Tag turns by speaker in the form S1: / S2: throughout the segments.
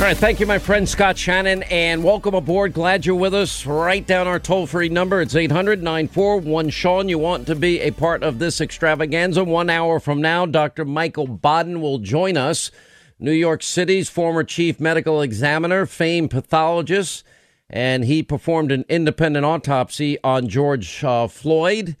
S1: All right, thank you, my friend Scott Shannon, and welcome aboard. Glad you're with us. Write down our toll free number. It's 800 941 Sean. You want to be a part of this extravaganza. One hour from now, Dr. Michael Baden will join us. New York City's former chief medical examiner, famed pathologist, and he performed an independent autopsy on George uh, Floyd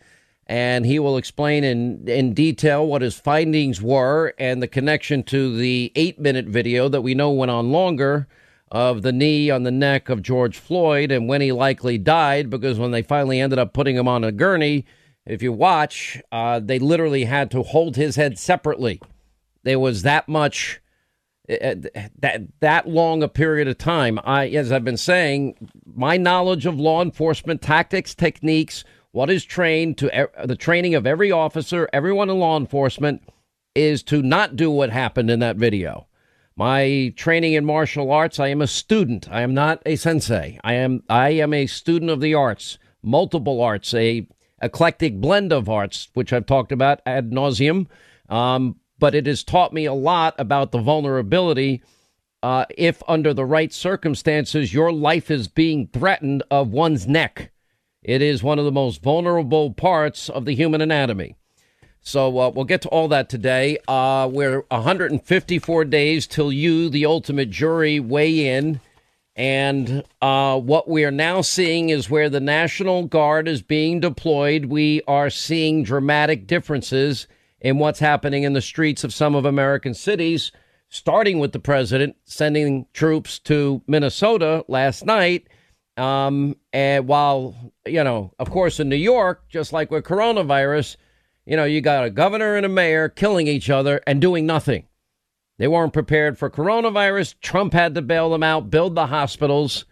S1: and he will explain in, in detail what his findings were and the connection to the eight minute video that we know went on longer of the knee on the neck of George Floyd and when he likely died because when they finally ended up putting him on a gurney, if you watch, uh, they literally had to hold his head separately. There was that much. Uh, that that long a period of time. I, as I've been saying, my knowledge of law enforcement tactics, techniques, what is trained to the training of every officer, everyone in law enforcement is to not do what happened in that video. My training in martial arts, I am a student. I am not a sensei. I am I am a student of the arts, multiple arts, a eclectic blend of arts, which I've talked about ad nauseum. Um, but it has taught me a lot about the vulnerability. Uh, if under the right circumstances, your life is being threatened of one's neck. It is one of the most vulnerable parts of the human anatomy. So uh, we'll get to all that today. Uh, we're 154 days till you, the ultimate jury, weigh in. And uh, what we are now seeing is where the National Guard is being deployed. We are seeing dramatic differences in what's happening in the streets of some of American cities, starting with the president sending troops to Minnesota last night um, and while, you know, of course, in New York, just like with coronavirus, you know, you got a governor and a mayor killing each other and doing nothing. They weren't prepared for coronavirus. Trump had to bail them out, build the hospitals,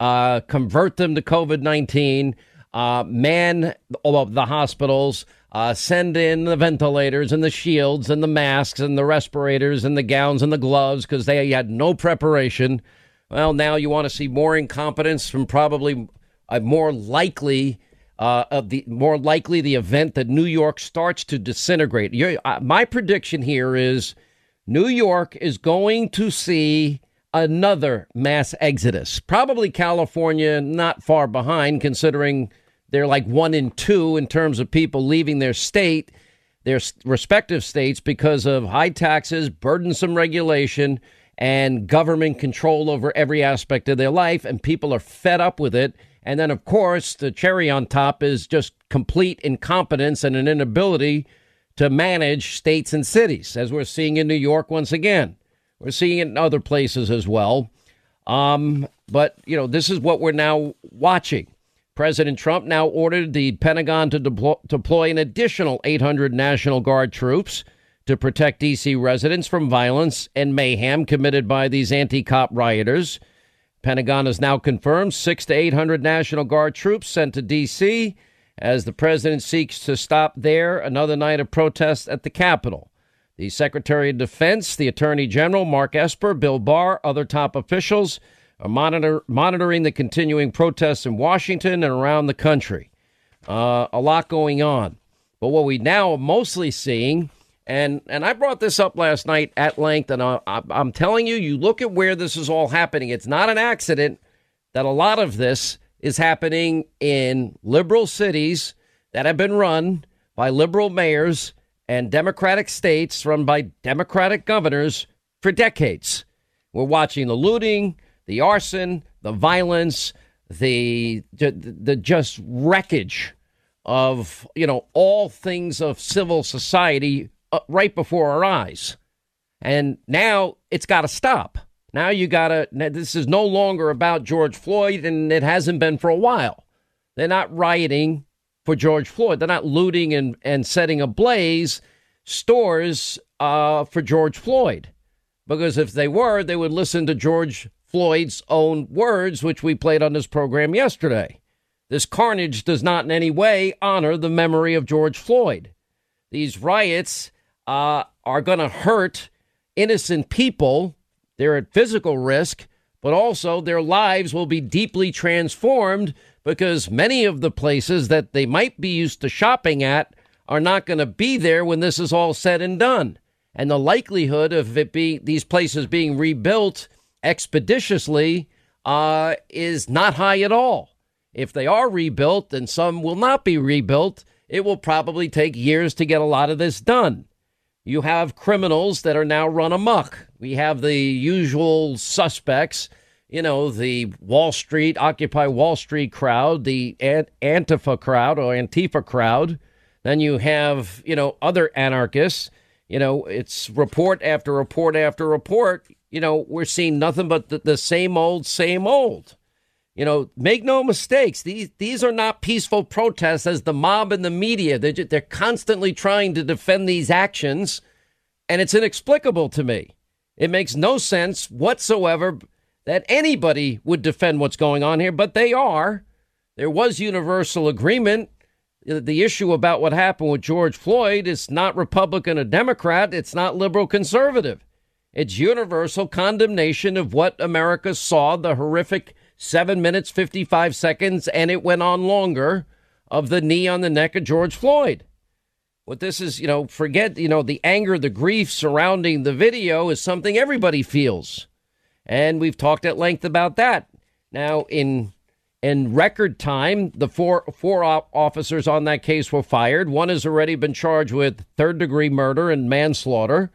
S1: uh, convert them to COVID 19, uh, man all of the hospitals, uh, send in the ventilators and the shields and the masks and the respirators and the gowns and the gloves because they had no preparation. Well, now you want to see more incompetence from probably a more likely. Uh, of the more likely the event that New York starts to disintegrate. Uh, my prediction here is New York is going to see another mass exodus. Probably California not far behind, considering they're like one in two in terms of people leaving their state, their respective states, because of high taxes, burdensome regulation, and government control over every aspect of their life, and people are fed up with it. And then, of course, the cherry on top is just complete incompetence and an inability to manage states and cities, as we're seeing in New York once again. We're seeing it in other places as well. Um, but, you know, this is what we're now watching. President Trump now ordered the Pentagon to deploy, deploy an additional 800 National Guard troops to protect D.C. residents from violence and mayhem committed by these anti cop rioters. Pentagon has now confirmed six to 800 National Guard troops sent to D.C. as the president seeks to stop there another night of protests at the Capitol. The Secretary of Defense, the Attorney General, Mark Esper, Bill Barr, other top officials are monitor, monitoring the continuing protests in Washington and around the country. Uh, a lot going on. But what we now are mostly seeing and and I brought this up last night at length, and I, I'm telling you, you look at where this is all happening. It's not an accident that a lot of this is happening in liberal cities that have been run by liberal mayors and democratic states run by democratic governors for decades. We're watching the looting, the arson, the violence, the the, the just wreckage of you know all things of civil society right before our eyes. And now it's got to stop. Now you got to, this is no longer about George Floyd, and it hasn't been for a while. They're not rioting for George Floyd. They're not looting and, and setting ablaze stores uh, for George Floyd. Because if they were, they would listen to George Floyd's own words, which we played on this program yesterday. This carnage does not in any way honor the memory of George Floyd. These riots uh, are going to hurt innocent people. They're at physical risk, but also their lives will be deeply transformed because many of the places that they might be used to shopping at are not going to be there when this is all said and done. And the likelihood of it being these places being rebuilt expeditiously uh, is not high at all. If they are rebuilt, and some will not be rebuilt, it will probably take years to get a lot of this done. You have criminals that are now run amok. We have the usual suspects, you know, the Wall Street, Occupy Wall Street crowd, the Antifa crowd or Antifa crowd. Then you have, you know, other anarchists. You know, it's report after report after report. You know, we're seeing nothing but the, the same old, same old. You know, make no mistakes. These these are not peaceful protests, as the mob and the media. They're they're constantly trying to defend these actions, and it's inexplicable to me. It makes no sense whatsoever that anybody would defend what's going on here, but they are. There was universal agreement. The issue about what happened with George Floyd is not Republican or Democrat. It's not liberal conservative. It's universal condemnation of what America saw the horrific seven minutes, 55 seconds, and it went on longer of the knee on the neck of George Floyd. What this is, you know, forget, you know, the anger, the grief surrounding the video is something everybody feels. And we've talked at length about that. Now, in in record time, the four four officers on that case were fired. One has already been charged with third degree murder and manslaughter.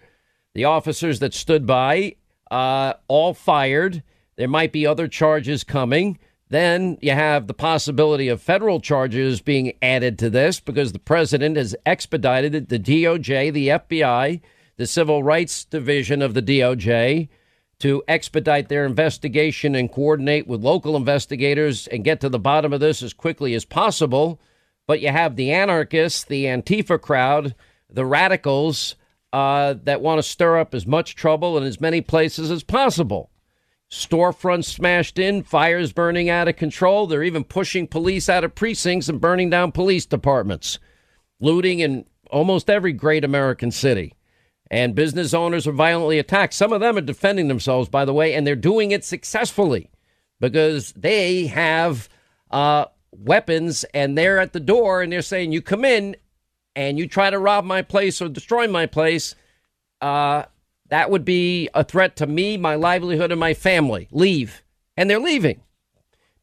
S1: The officers that stood by, uh, all fired. There might be other charges coming. Then you have the possibility of federal charges being added to this because the president has expedited the DOJ, the FBI, the Civil Rights Division of the DOJ to expedite their investigation and coordinate with local investigators and get to the bottom of this as quickly as possible. But you have the anarchists, the Antifa crowd, the radicals uh, that want to stir up as much trouble in as many places as possible storefronts smashed in, fires burning out of control. They're even pushing police out of precincts and burning down police departments, looting in almost every great American city. And business owners are violently attacked. Some of them are defending themselves, by the way, and they're doing it successfully because they have uh, weapons and they're at the door and they're saying, You come in and you try to rob my place or destroy my place. Uh, that would be a threat to me, my livelihood, and my family. Leave. And they're leaving.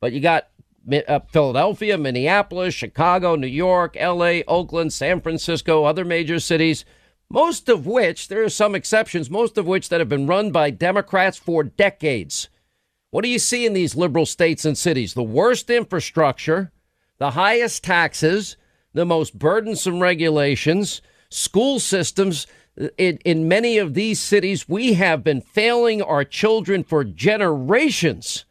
S1: But you got uh, Philadelphia, Minneapolis, Chicago, New York, LA, Oakland, San Francisco, other major cities, most of which, there are some exceptions, most of which that have been run by Democrats for decades. What do you see in these liberal states and cities? The worst infrastructure, the highest taxes, the most burdensome regulations, school systems in, in many of these cities, we have been failing our children for generations.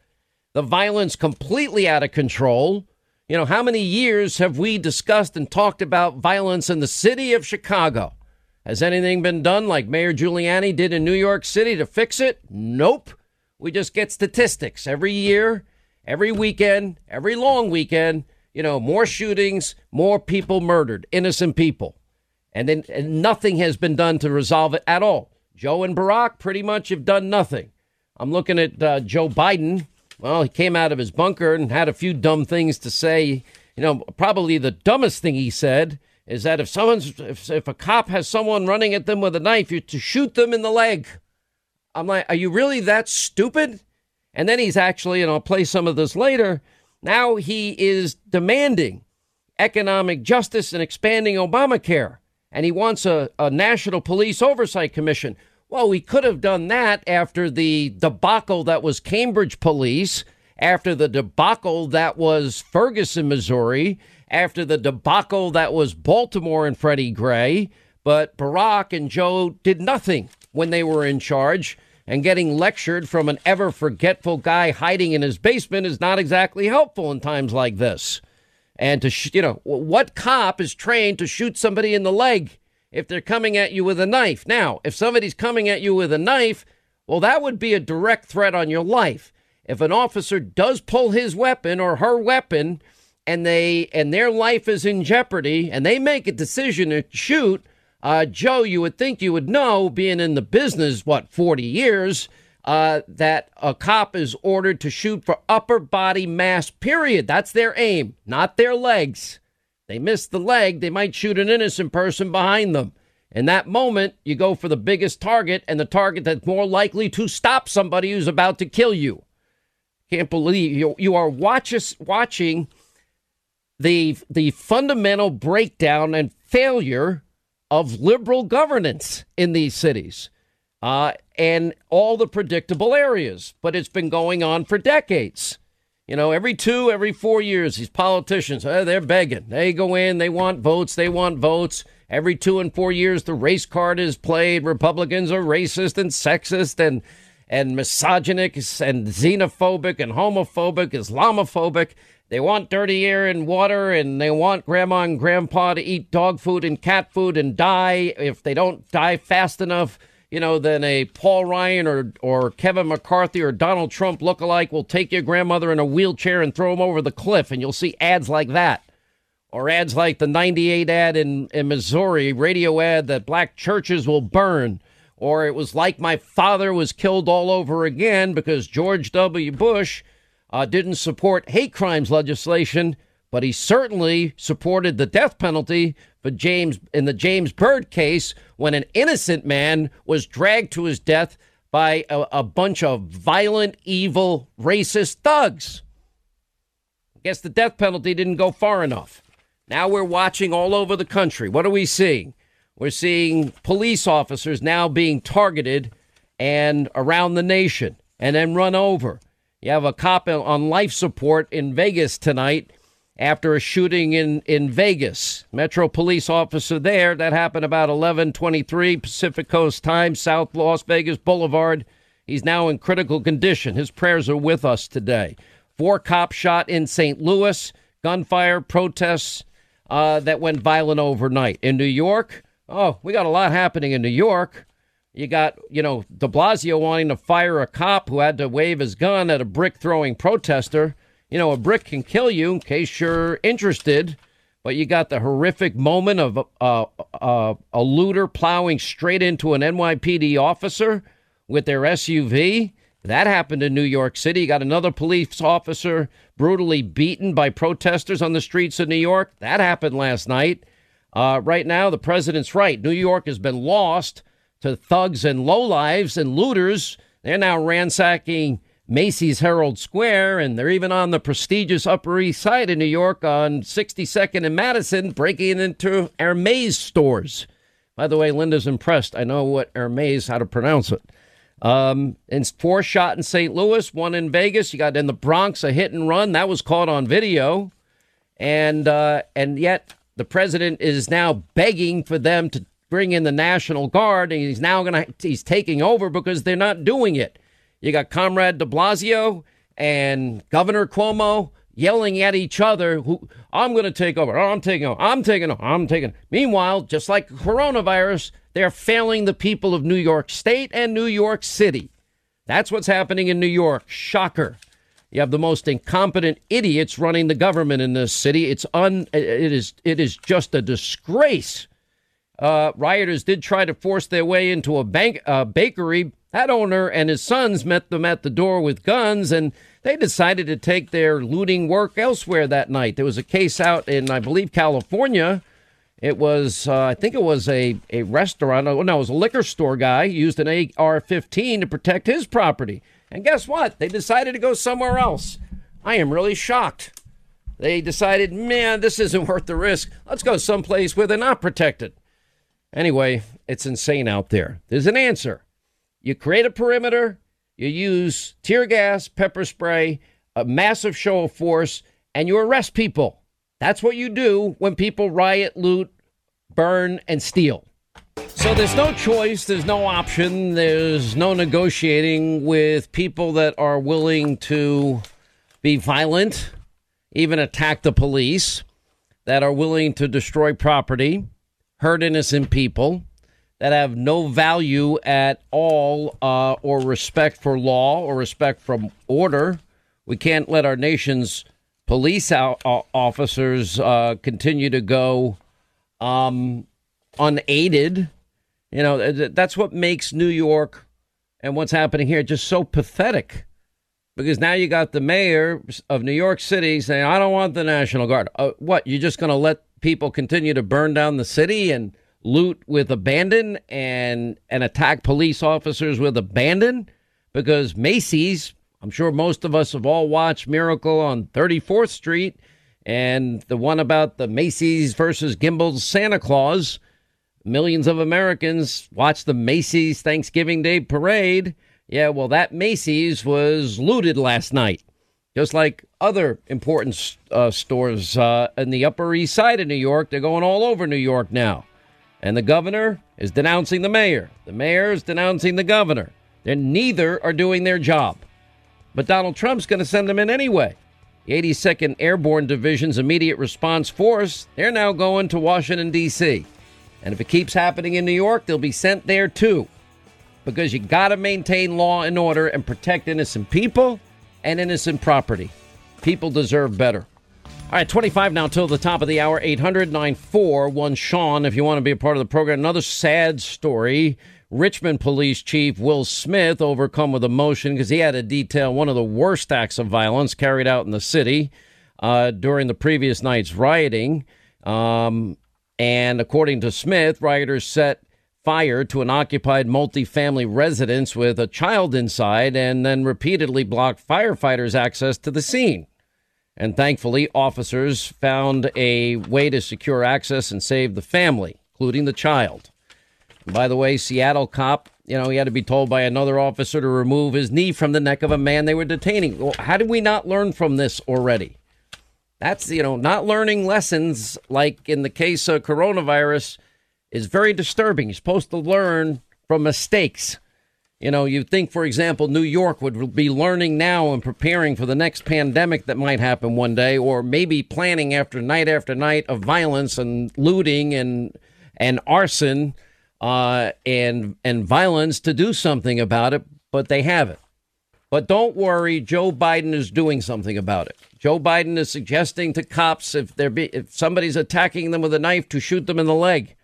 S1: The violence completely out of control. You know, how many years have we discussed and talked about violence in the city of Chicago? Has anything been done like Mayor Giuliani did in New York City to fix it? Nope. We just get statistics every year, every weekend, every long weekend. You know, more shootings, more people murdered, innocent people and then and nothing has been done to resolve it at all. Joe and Barack pretty much have done nothing. I'm looking at uh, Joe Biden. Well, he came out of his bunker and had a few dumb things to say. You know, probably the dumbest thing he said is that if someone's if, if a cop has someone running at them with a knife, you to shoot them in the leg. I'm like, are you really that stupid? And then he's actually, and I'll play some of this later. Now he is demanding economic justice and expanding Obamacare and he wants a, a national police oversight commission. Well, we could have done that after the debacle that was Cambridge police, after the debacle that was Ferguson, Missouri, after the debacle that was Baltimore and Freddie Gray. But Barack and Joe did nothing when they were in charge. And getting lectured from an ever forgetful guy hiding in his basement is not exactly helpful in times like this and to sh- you know what cop is trained to shoot somebody in the leg if they're coming at you with a knife? Now if somebody's coming at you with a knife well that would be a direct threat on your life. If an officer does pull his weapon or her weapon and they and their life is in jeopardy and they make a decision to shoot uh, joe you would think you would know being in the business what 40 years uh, that a cop is ordered to shoot for upper body mass, period. That's their aim, not their legs. They miss the leg, they might shoot an innocent person behind them. In that moment, you go for the biggest target and the target that's more likely to stop somebody who's about to kill you. Can't believe you, you are watches, watching the, the fundamental breakdown and failure of liberal governance in these cities uh, and all the predictable areas. But it's been going on for decades. You know, every two, every four years, these politicians, uh, they're begging. They go in, they want votes, they want votes. Every two and four years, the race card is played. Republicans are racist and sexist and and misogynic and xenophobic and homophobic, Islamophobic. They want dirty air and water, and they want grandma and grandpa to eat dog food and cat food and die. If they don't die fast enough, you know, then a Paul Ryan or, or Kevin McCarthy or Donald Trump lookalike will take your grandmother in a wheelchair and throw them over the cliff, and you'll see ads like that or ads like the 98 ad in, in Missouri, radio ad that black churches will burn, or it was like my father was killed all over again because George W. Bush uh, didn't support hate crimes legislation, but he certainly supported the death penalty for James in the James Byrd case when an innocent man was dragged to his death by a, a bunch of violent, evil, racist thugs. I guess the death penalty didn't go far enough. Now we're watching all over the country. What are we seeing? We're seeing police officers now being targeted and around the nation and then run over. You have a cop on life support in Vegas tonight after a shooting in, in Vegas. Metro police officer there. That happened about 11:23 Pacific Coast time, South Las Vegas Boulevard. He's now in critical condition. His prayers are with us today. Four cops shot in St. Louis. Gunfire, protests, uh, that went violent overnight. In New York, oh, we got a lot happening in New York. You got, you know, de Blasio wanting to fire a cop who had to wave his gun at a brick throwing protester. You know, a brick can kill you in case you're interested. But you got the horrific moment of uh, uh, a looter plowing straight into an NYPD officer with their SUV. That happened in New York City. You got another police officer brutally beaten by protesters on the streets of New York. That happened last night. Uh, right now, the president's right. New York has been lost to thugs and lowlives and looters. They're now ransacking Macy's Herald Square, and they're even on the prestigious Upper East Side of New York on 62nd and Madison, breaking into Hermes stores. By the way, Linda's impressed. I know what Hermes, how to pronounce it. Um, and four shot in St. Louis, one in Vegas. You got in the Bronx a hit and run that was caught on video, and uh, and yet the president is now begging for them to bring in the National Guard, and he's now gonna he's taking over because they're not doing it. You got Comrade De Blasio and Governor Cuomo yelling at each other. Who I'm going to take over? I'm taking over. I'm taking over. I'm taking. Over. Meanwhile, just like coronavirus they're failing the people of New York State and New York City. That's what's happening in New York. Shocker. You have the most incompetent idiots running the government in this city. It's un. It is. It is just a disgrace. Uh, rioters did try to force their way into a bank, uh, bakery. That owner and his sons met them at the door with guns, and they decided to take their looting work elsewhere that night. There was a case out in, I believe, California it was, uh, I think it was a, a restaurant. Oh, no, it was a liquor store guy used an AR 15 to protect his property. And guess what? They decided to go somewhere else. I am really shocked. They decided, man, this isn't worth the risk. Let's go someplace where they're not protected. Anyway, it's insane out there. There's an answer. You create a perimeter, you use tear gas, pepper spray, a massive show of force, and you arrest people. That's what you do when people riot, loot, burn, and steal. So there's no choice, there's no option, there's no negotiating with people that are willing to be violent, even attack the police, that are willing to destroy property, hurt innocent people, that have no value at all uh, or respect for law or respect from order. We can't let our nation's police officers uh, continue to go um, unaided. You know, that's what makes New York and what's happening here just so pathetic. Because now you got the mayor of New York City saying, I don't want the National Guard. Uh, what? You're just going to let people continue to burn down the city and loot with abandon and and attack police officers with abandon because Macy's, I'm sure most of us have all watched Miracle on 34th Street and the one about the Macy's versus Gimbel's Santa Claus. Millions of Americans watched the Macy's Thanksgiving Day parade. Yeah, well, that Macy's was looted last night, just like other important uh, stores uh, in the Upper East Side of New York. They're going all over New York now. And the governor is denouncing the mayor. The mayor is denouncing the governor. They neither are doing their job. But Donald Trump's going to send them in anyway. The 82nd Airborne Division's immediate response force, they're now going to Washington, D.C. And if it keeps happening in New York, they'll be sent there too. Because you got to maintain law and order and protect innocent people and innocent property. People deserve better. All right, 25 now till the top of the hour. 800 941 Sean, if you want to be a part of the program. Another sad story. Richmond Police Chief Will Smith overcome with emotion because he had to detail one of the worst acts of violence carried out in the city uh, during the previous night's rioting. Um, and according to Smith, rioters set fire to an occupied multifamily residence with a child inside and then repeatedly blocked firefighters' access to the scene. And thankfully, officers found a way to secure access and save the family, including the child. And by the way, Seattle cop, you know, he had to be told by another officer to remove his knee from the neck of a man they were detaining. Well, how did we not learn from this already? That's, you know, not learning lessons like in the case of coronavirus is very disturbing. You're supposed to learn from mistakes. You know, you think, for example, New York would be learning now and preparing for the next pandemic that might happen one day, or maybe planning after night after night of violence and looting and and arson uh, and and violence to do something about it, but they haven't. But don't worry, Joe Biden is doing something about it. Joe Biden is suggesting to cops if be if somebody's attacking them with a knife to shoot them in the leg.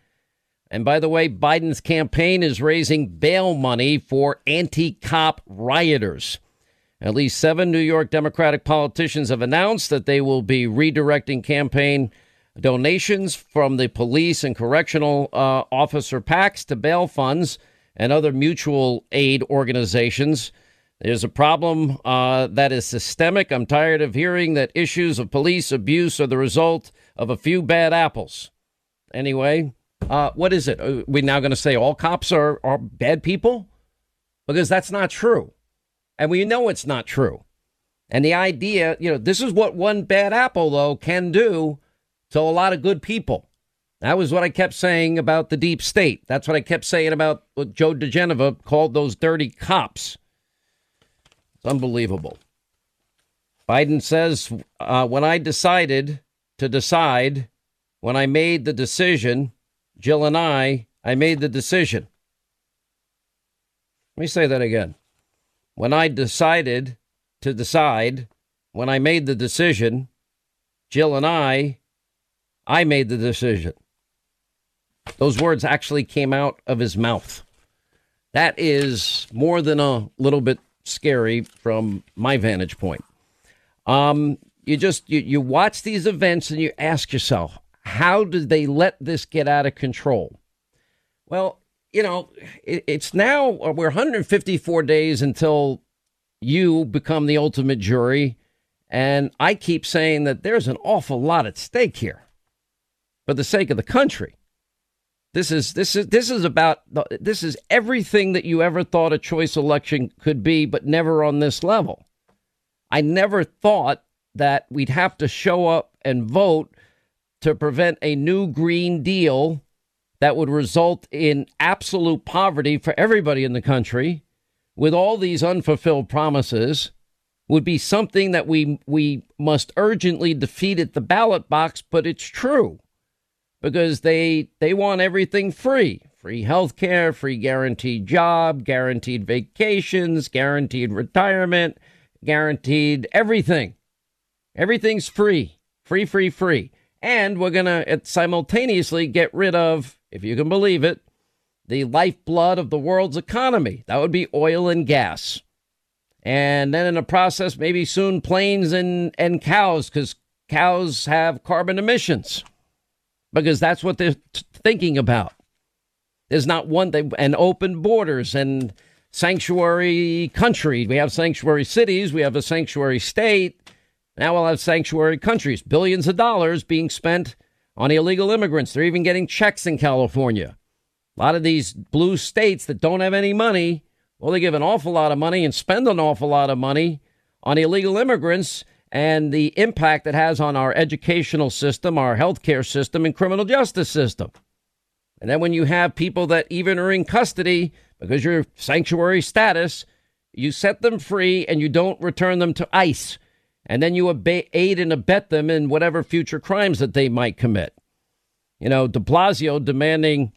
S1: And by the way, Biden's campaign is raising bail money for anti cop rioters. At least seven New York Democratic politicians have announced that they will be redirecting campaign donations from the police and correctional uh, officer PACs to bail funds and other mutual aid organizations. There's a problem uh, that is systemic. I'm tired of hearing that issues of police abuse are the result of a few bad apples. Anyway, uh, what is it? Are we now going to say all cops are, are bad people? Because that's not true. And we know it's not true. And the idea, you know, this is what one bad apple, though, can do to a lot of good people. That was what I kept saying about the deep state. That's what I kept saying about what Joe diGenova called those dirty cops. It's unbelievable. Biden says, uh, when I decided to decide, when I made the decision, Jill and I, I made the decision. Let me say that again. When I decided to decide, when I made the decision, Jill and I, I made the decision. Those words actually came out of his mouth. That is more than a little bit scary from my vantage point. Um, you just you, you watch these events and you ask yourself, how did they let this get out of control? Well, you know, it, it's now uh, we're 154 days until you become the ultimate jury, and I keep saying that there's an awful lot at stake here for the sake of the country. This is this is this is about this is everything that you ever thought a choice election could be, but never on this level. I never thought that we'd have to show up and vote to prevent a new Green Deal that would result in absolute poverty for everybody in the country, with all these unfulfilled promises, would be something that we we must urgently defeat at the ballot box. But it's true because they they want everything free. Free health care free guaranteed job guaranteed vacations guaranteed retirement guaranteed everything. Everything's free. Free free free and we're going to simultaneously get rid of if you can believe it the lifeblood of the world's economy that would be oil and gas and then in the process maybe soon planes and and cows cuz cows have carbon emissions because that's what they're t- thinking about. There's not one thing, and open borders and sanctuary country. We have sanctuary cities. We have a sanctuary state. Now we'll have sanctuary countries. Billions of dollars being spent on illegal immigrants. They're even getting checks in California. A lot of these blue states that don't have any money, well, they give an awful lot of money and spend an awful lot of money on illegal immigrants and the impact it has on our educational system, our healthcare system, and criminal justice system. And then when you have people that even are in custody because you're sanctuary status, you set them free and you don't return them to ICE. And then you aid and abet them in whatever future crimes that they might commit. You know, de Blasio demanding,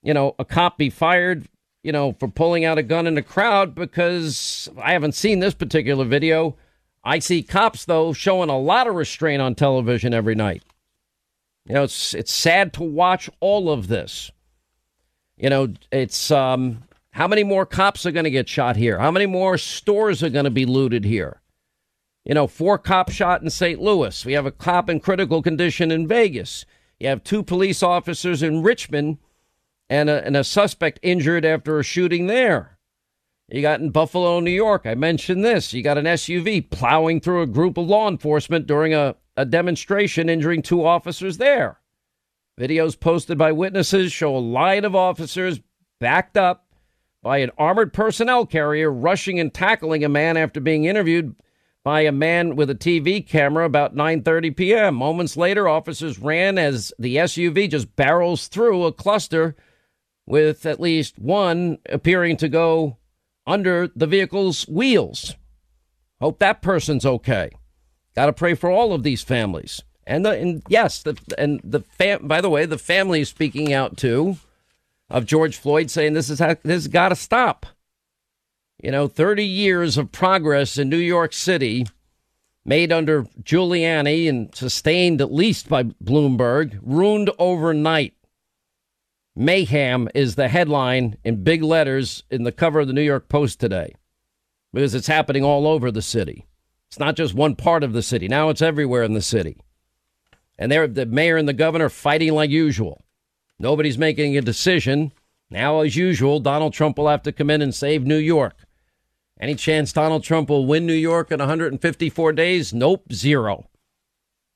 S1: you know, a cop be fired, you know, for pulling out a gun in a crowd because I haven't seen this particular video. I see cops, though, showing a lot of restraint on television every night. You know, it's it's sad to watch all of this. You know, it's um, how many more cops are going to get shot here? How many more stores are going to be looted here? You know, four cops shot in St. Louis. We have a cop in critical condition in Vegas. You have two police officers in Richmond and a, and a suspect injured after a shooting there. You got in Buffalo, New York. I mentioned this. You got an SUV plowing through a group of law enforcement during a a demonstration injuring two officers there. Videos posted by witnesses show a line of officers backed up by an armored personnel carrier rushing and tackling a man after being interviewed by a man with a TV camera about 9:30 p.m. Moments later, officers ran as the SUV just barrels through a cluster with at least one appearing to go under the vehicle's wheels. Hope that person's okay. Got to pray for all of these families. And, the, and yes, the, and the fam, by the way, the family is speaking out too of George Floyd saying this is how, this has got to stop. You know, 30 years of progress in New York City made under Giuliani and sustained at least by Bloomberg, ruined overnight. Mayhem is the headline in big letters in the cover of the New York Post today because it's happening all over the city. It's not just one part of the city. Now it's everywhere in the city. And they're the mayor and the governor fighting like usual. Nobody's making a decision. Now, as usual, Donald Trump will have to come in and save New York. Any chance Donald Trump will win New York in 154 days? Nope, zero.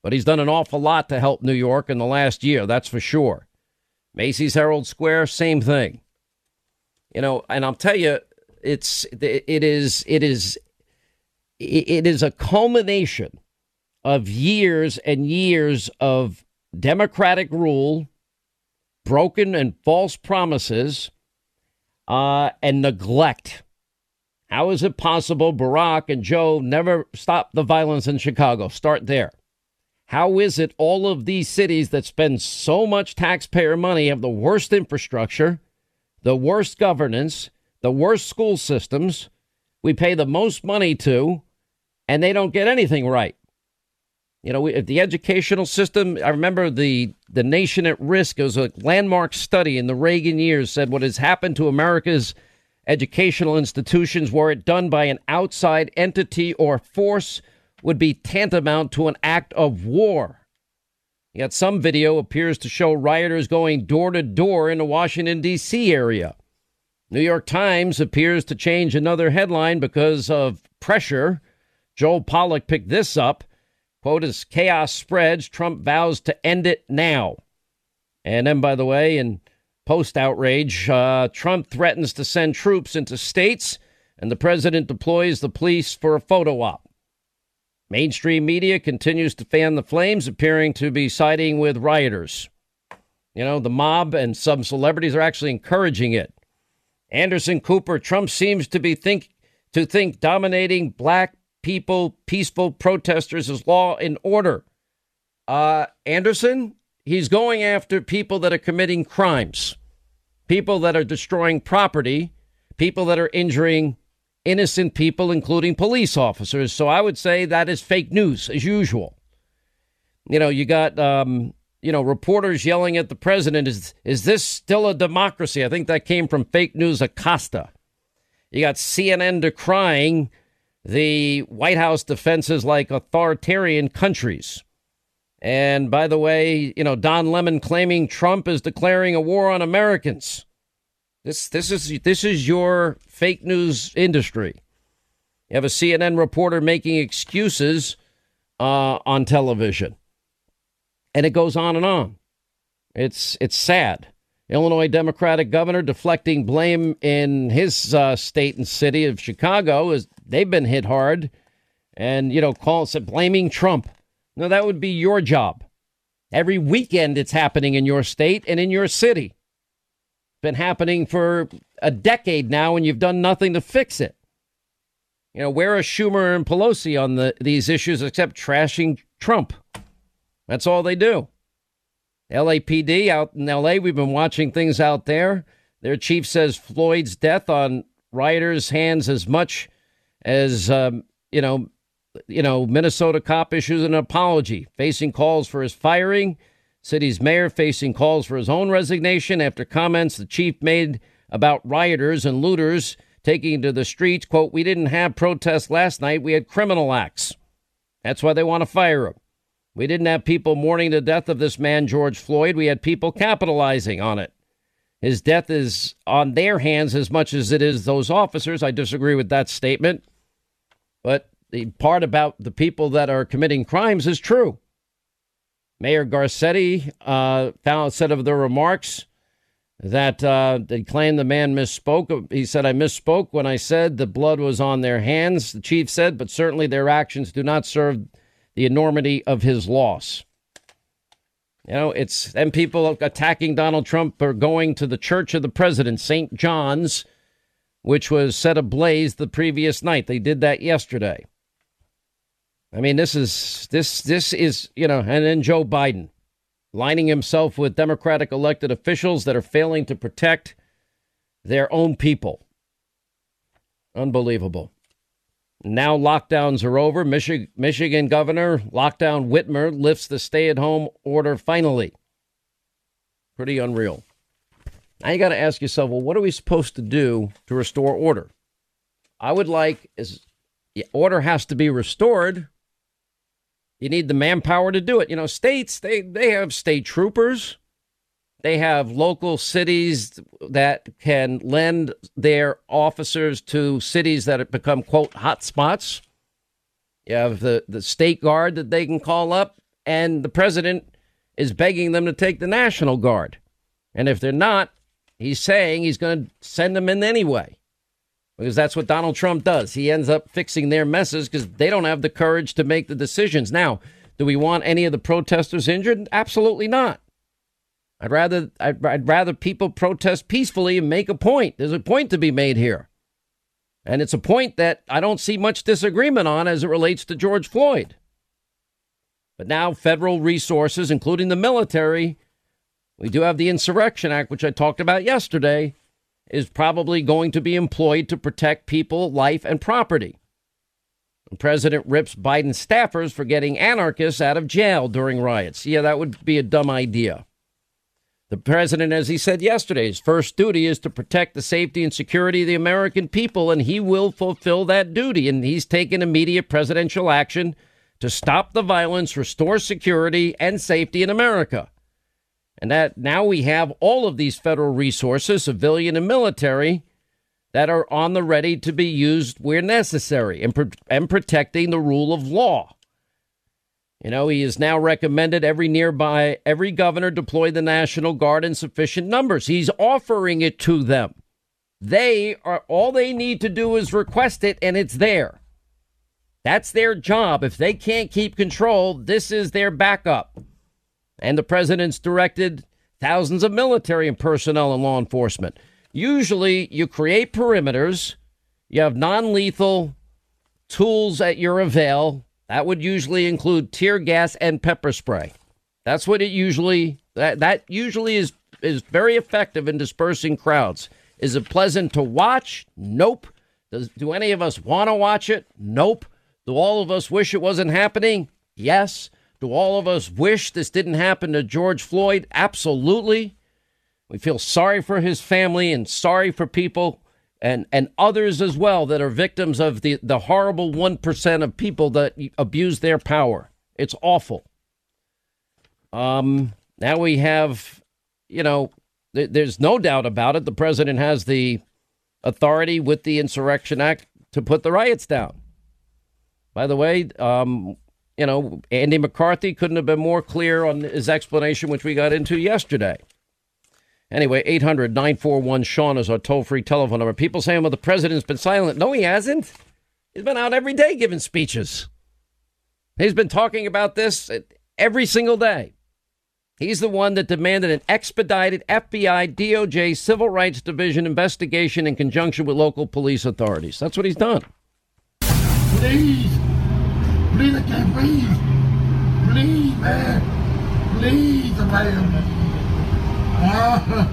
S1: But he's done an awful lot to help New York in the last year, that's for sure. Macy's Herald Square, same thing. You know, and I'll tell you, it's it is it is it is a culmination of years and years of democratic rule, broken and false promises, uh, and neglect. How is it possible Barack and Joe never stopped the violence in Chicago? Start there. How is it all of these cities that spend so much taxpayer money have the worst infrastructure, the worst governance, the worst school systems, we pay the most money to, and they don't get anything right. You know, we, the educational system, I remember the, the Nation at Risk, it was a landmark study in the Reagan years, said what has happened to America's educational institutions, were it done by an outside entity or force, would be tantamount to an act of war. Yet some video appears to show rioters going door to door in the Washington, D.C. area. New York Times appears to change another headline because of pressure Joel Pollak picked this up. Quote, as chaos spreads, Trump vows to end it now. And then, by the way, in post outrage, uh, Trump threatens to send troops into states, and the president deploys the police for a photo op. Mainstream media continues to fan the flames, appearing to be siding with rioters. You know, the mob and some celebrities are actually encouraging it. Anderson Cooper, Trump seems to be think to think dominating black people, peaceful protesters is law and order. Uh, Anderson, he's going after people that are committing crimes, people that are destroying property, people that are injuring innocent people, including police officers. So I would say that is fake news as usual. You know, you got um, you know reporters yelling at the president. Is is this still a democracy? I think that came from fake news Acosta. You got CNN decrying the White House defenses like authoritarian countries. And by the way, you know, Don Lemon claiming Trump is declaring a war on Americans. This this is this is your fake news industry. You have a CNN reporter making excuses uh, on television, and it goes on and on. It's it's sad. Illinois Democratic governor deflecting blame in his uh, state and city of Chicago is they've been hit hard, and you know, call blaming Trump. No, that would be your job. Every weekend it's happening in your state and in your city. It's been happening for a decade now, and you've done nothing to fix it. You know, where are Schumer and Pelosi on the, these issues except trashing Trump? That's all they do. LAPD out in LA, we've been watching things out there. Their chief says Floyd's death on rioters' hands as much as um, you know, you know, Minnesota cop issues an apology, facing calls for his firing. City's mayor facing calls for his own resignation after comments the chief made about rioters and looters taking to the streets. Quote, We didn't have protests last night, we had criminal acts. That's why they want to fire him. We didn't have people mourning the death of this man, George Floyd. We had people capitalizing on it. His death is on their hands as much as it is those officers. I disagree with that statement. But the part about the people that are committing crimes is true. Mayor Garcetti uh, found, said of the remarks that uh, they claimed the man misspoke. He said, I misspoke when I said the blood was on their hands, the chief said, but certainly their actions do not serve the enormity of his loss. You know, it's and people attacking Donald Trump are going to the Church of the President, St. John's, which was set ablaze the previous night. They did that yesterday. I mean, this is this this is you know, and then Joe Biden lining himself with Democratic elected officials that are failing to protect their own people. Unbelievable. Now lockdowns are over. Michi- Michigan Governor Lockdown Whitmer lifts the stay-at-home order finally. Pretty unreal. Now you got to ask yourself, well, what are we supposed to do to restore order? I would like is order has to be restored you need the manpower to do it. You know, states they they have state troopers. They have local cities that can lend their officers to cities that have become quote hot spots. You have the, the state guard that they can call up, and the president is begging them to take the National Guard. And if they're not, he's saying he's going to send them in anyway because that's what Donald Trump does. He ends up fixing their messes because they don't have the courage to make the decisions. Now, do we want any of the protesters injured? Absolutely not. I'd rather I'd, I'd rather people protest peacefully and make a point. There's a point to be made here. And it's a point that I don't see much disagreement on as it relates to George Floyd. But now federal resources, including the military, we do have the Insurrection Act, which I talked about yesterday, is probably going to be employed to protect people, life, and property. The president rips Biden staffers for getting anarchists out of jail during riots. Yeah, that would be a dumb idea. The president, as he said yesterday, his first duty is to protect the safety and security of the American people, and he will fulfill that duty. And he's taken immediate presidential action to stop the violence, restore security and safety in America. And that now we have all of these federal resources, civilian and military, that are on the ready to be used where necessary and, pro- and protecting the rule of law. You know, he has now recommended every nearby, every governor deploy the National Guard in sufficient numbers. He's offering it to them. They are, all they need to do is request it and it's there. That's their job. If they can't keep control, this is their backup. And the president's directed thousands of military and personnel and law enforcement. Usually, you create perimeters, you have non lethal tools at your avail. That would usually include tear gas and pepper spray. That's what it usually that that usually is is very effective in dispersing crowds. Is it pleasant to watch? Nope. Does do any of us want to watch it? Nope. Do all of us wish it wasn't happening? Yes. Do all of us wish this didn't happen to George Floyd? Absolutely. We feel sorry for his family and sorry for people and, and others as well that are victims of the, the horrible 1% of people that abuse their power. It's awful. Um, now we have, you know, there's no doubt about it. The president has the authority with the Insurrection Act to put the riots down. By the way, um, you know, Andy McCarthy couldn't have been more clear on his explanation, which we got into yesterday. Anyway, 800 941 Sean is our toll free telephone number. People saying, well, the president's been silent. No, he hasn't. He's been out every day giving speeches. He's been talking about this every single day. He's the one that demanded an expedited FBI, DOJ, Civil Rights Division investigation in conjunction with local police authorities. That's what he's done.
S2: Please. Please, I can't breathe. Please, man. Please, man. Uh-huh.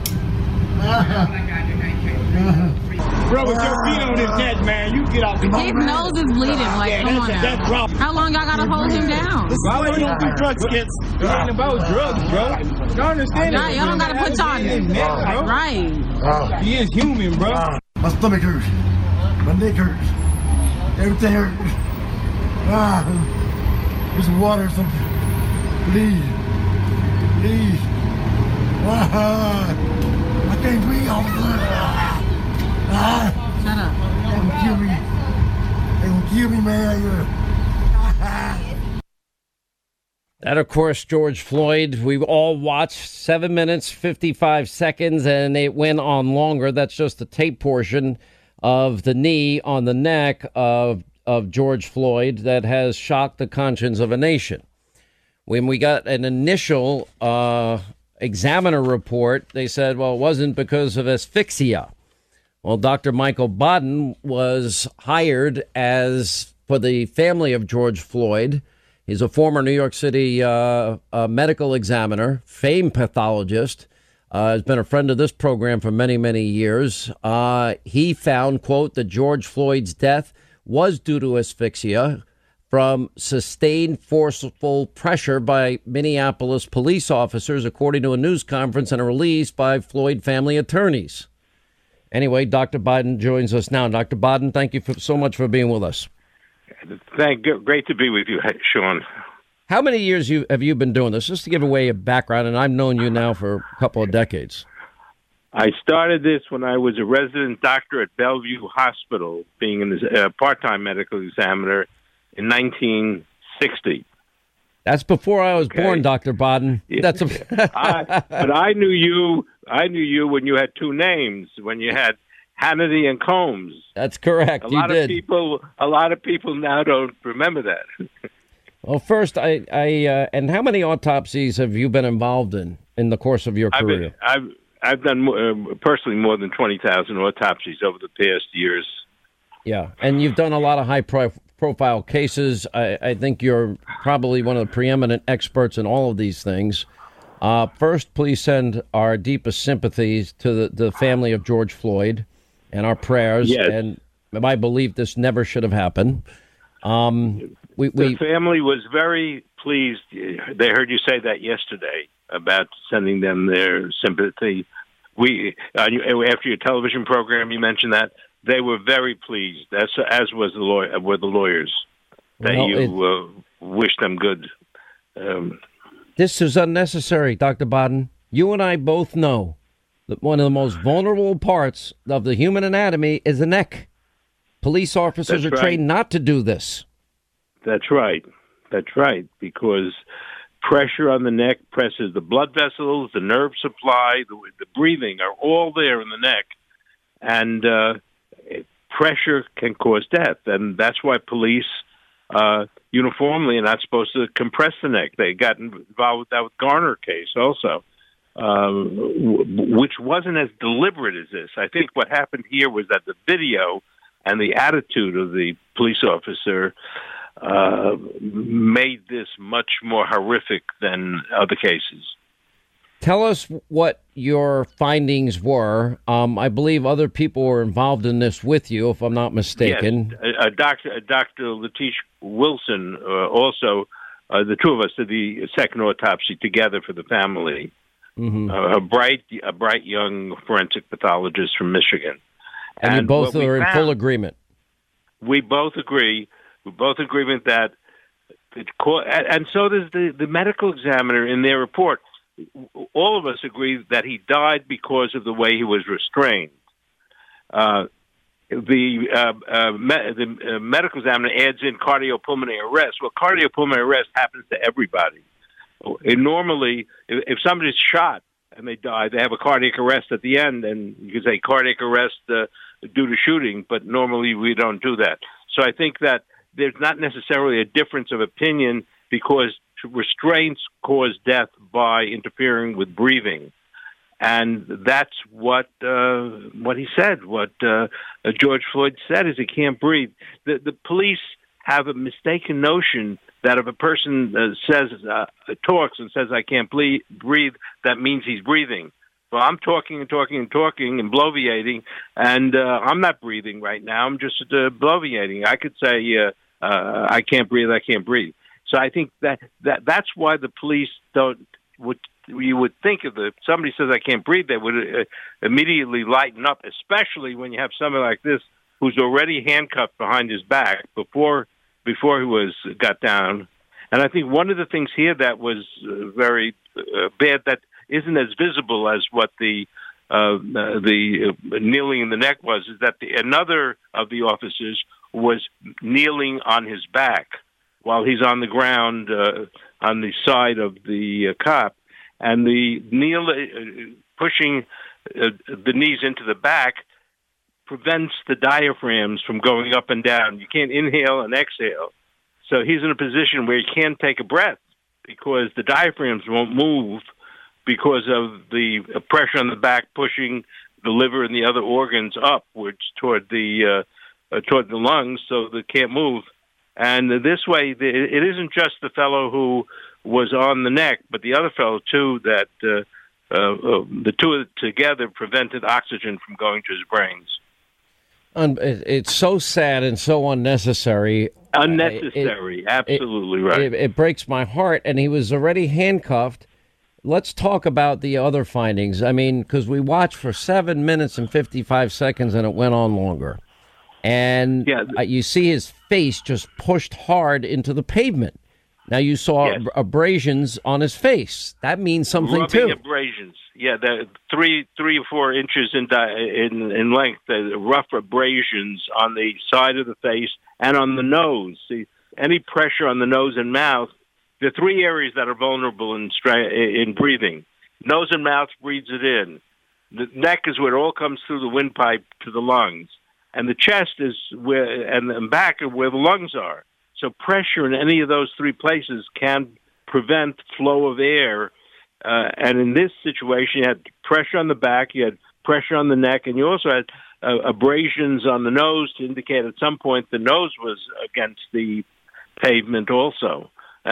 S3: Bro, with your uh-huh. feet on his neck, man, you get off the
S4: His nose is bleeding. Like, yeah, come on now. That's wrong. How long y'all gotta hold him down?
S3: Why would don't do drugs against? It ain't about drugs, bro. You understand?
S4: Nah, y'all don't gotta put charges. Right.
S3: He is human, bro.
S2: My stomach hurts. My neck hurts. Everything hurts. Ah, there's water or something. Please. Please. Ah, I can't breathe all of a sudden. Ah,
S4: Shut up.
S2: they gonna kill me. They gonna kill me, man.
S1: That, of course, George Floyd. We've all watched seven minutes, 55 seconds, and it went on longer. That's just the tape portion of the knee on the neck of, of George Floyd that has shocked the conscience of a nation. When we got an initial uh, examiner report, they said, well, it wasn't because of asphyxia. Well, Dr. Michael Baden was hired as for the family of George Floyd. He's a former New York City uh, uh, medical examiner, famed pathologist. Uh, has been a friend of this program for many, many years. Uh, he found, quote, that George Floyd's death was due to asphyxia from sustained forceful pressure by Minneapolis police officers, according to a news conference and a release by Floyd family attorneys. Anyway, Dr. Baden joins us now. Dr. Baden, thank you for, so much for being with us.
S5: Thank you. Great to be with you, Sean.
S1: How many years you, have you been doing this? Just to give away a background, and I've known you now for a couple of decades.
S5: I started this when I was a resident doctor at Bellevue Hospital, being a uh, part-time medical examiner in 1960.
S1: That's before I was okay. born, Doctor Baden. That's a.
S5: I, but I knew you. I knew you when you had two names. When you had Hannity and Colmes.
S1: That's correct.
S5: A
S1: you
S5: lot
S1: did.
S5: of people. A lot of people now don't remember that.
S1: well, first, I, I, uh, and how many autopsies have you been involved in in the course of your career?
S5: I've been, I've, I've done uh, personally more than twenty thousand autopsies over the past years.
S1: Yeah, and you've done a lot of high pro- profile cases. I, I, think you're probably one of the preeminent experts in all of these things. Uh, first, please send our deepest sympathies to the, the family of George Floyd and our prayers.
S5: Yes.
S1: And my belief this never should have happened. Um, we,
S5: the family was very pleased. They heard you say that yesterday about sending them their sympathy. We uh, after your television program, you mentioned that they were very pleased. That's as was the lawyer, were the lawyers. That well, you uh, wish them good. Um,
S1: this is unnecessary, Doctor Baden. You and I both know that one of the most vulnerable parts of the human anatomy is the neck. Police officers
S5: That's
S1: are
S5: right.
S1: trained not to do this.
S5: That's right. That's right. Because pressure on the neck presses the blood vessels, the nerve supply, the, the breathing are all there in the neck, and uh, pressure can cause death, and that's why police uh, uniformly are not supposed to compress the neck. They got involved with that with Garner case also, um, w- which wasn't as deliberate as this. I think what happened here was that the video and the attitude of the police officer uh, made this much more horrific than other cases.
S1: Tell us what your findings were. Um, I believe other people were involved in this with you, if I'm not mistaken.
S5: Yes, uh, Dr. Uh, Dr. Latish Wilson, uh, also, uh, the two of us did the second autopsy together for the family.
S1: Mm-hmm.
S5: Uh, a bright, a bright young forensic pathologist from Michigan.
S1: And,
S5: and
S1: you both are in
S5: found,
S1: full agreement.
S5: We both agree. We both agree with that. It, and so does the, the medical examiner in their report all of us agree that he died because of the way he was restrained. Uh, the uh, uh, me- the uh, medical examiner adds in cardiopulmonary arrest. Well, cardiopulmonary arrest happens to everybody. And normally, if, if somebody's shot and they die, they have a cardiac arrest at the end, and you can say cardiac arrest uh, due to shooting. But normally, we don't do that. So I think that there's not necessarily a difference of opinion because restraints cause death by interfering with breathing and that's what uh, what he said. What uh, George Floyd said is he can't breathe. The the police have a mistaken notion that if a person uh, says uh, talks and says I can't ble- breathe, that means he's breathing. Well, I'm talking and talking and talking and bloviating, and uh, I'm not breathing right now. I'm just uh, bloviating. I could say uh, uh, I can't breathe. I can't breathe. So I think that that that's why the police don't would you would think of the somebody says I can't breathe, they would uh, immediately lighten up, especially when you have somebody like this who's already handcuffed behind his back before before he was got down. And I think one of the things here that was uh, very uh, bad that isn't as visible as what the uh, the uh, kneeling in the neck was is that the, another of the officers was kneeling on his back while he's on the ground uh, on the side of the uh, cop, and the kneel uh, pushing uh, the knees into the back prevents the diaphragms from going up and down. You can't inhale and exhale. So he's in a position where he can't take a breath because the diaphragms won't move because of the pressure on the back pushing the liver and the other organs upwards toward the uh, uh, toward the lungs, so they can't move. And this way, it isn't just the fellow who was on the neck, but the other fellow too. That uh, uh, uh, the two together prevented oxygen from going to his brains.
S1: it's so sad and so unnecessary.
S5: Unnecessary,
S1: it,
S5: absolutely
S1: it,
S5: right.
S1: It, it breaks my heart, and he was already handcuffed. Let's talk about the other findings. I mean, because we watched for seven minutes and fifty-five seconds, and it went on longer. And yeah. uh, you see his face just pushed hard into the pavement. Now you saw yes. abrasions on his face. That means something
S5: Rubbing
S1: too.
S5: Abrasions, yeah, the three, three or four inches in in, in length. The rough abrasions on the side of the face and on the nose. See, any pressure on the nose and mouth. the three areas that are vulnerable in in breathing. Nose and mouth breathes it in. The neck is where it all comes through the windpipe to the lungs, and the chest is where and the back are where the lungs are. So pressure in any of those three places can prevent flow of air. Uh, and in this situation, you had pressure on the back, you had pressure on the neck, and you also had uh, abrasions on the nose to indicate at some point the nose was against the pavement also, uh,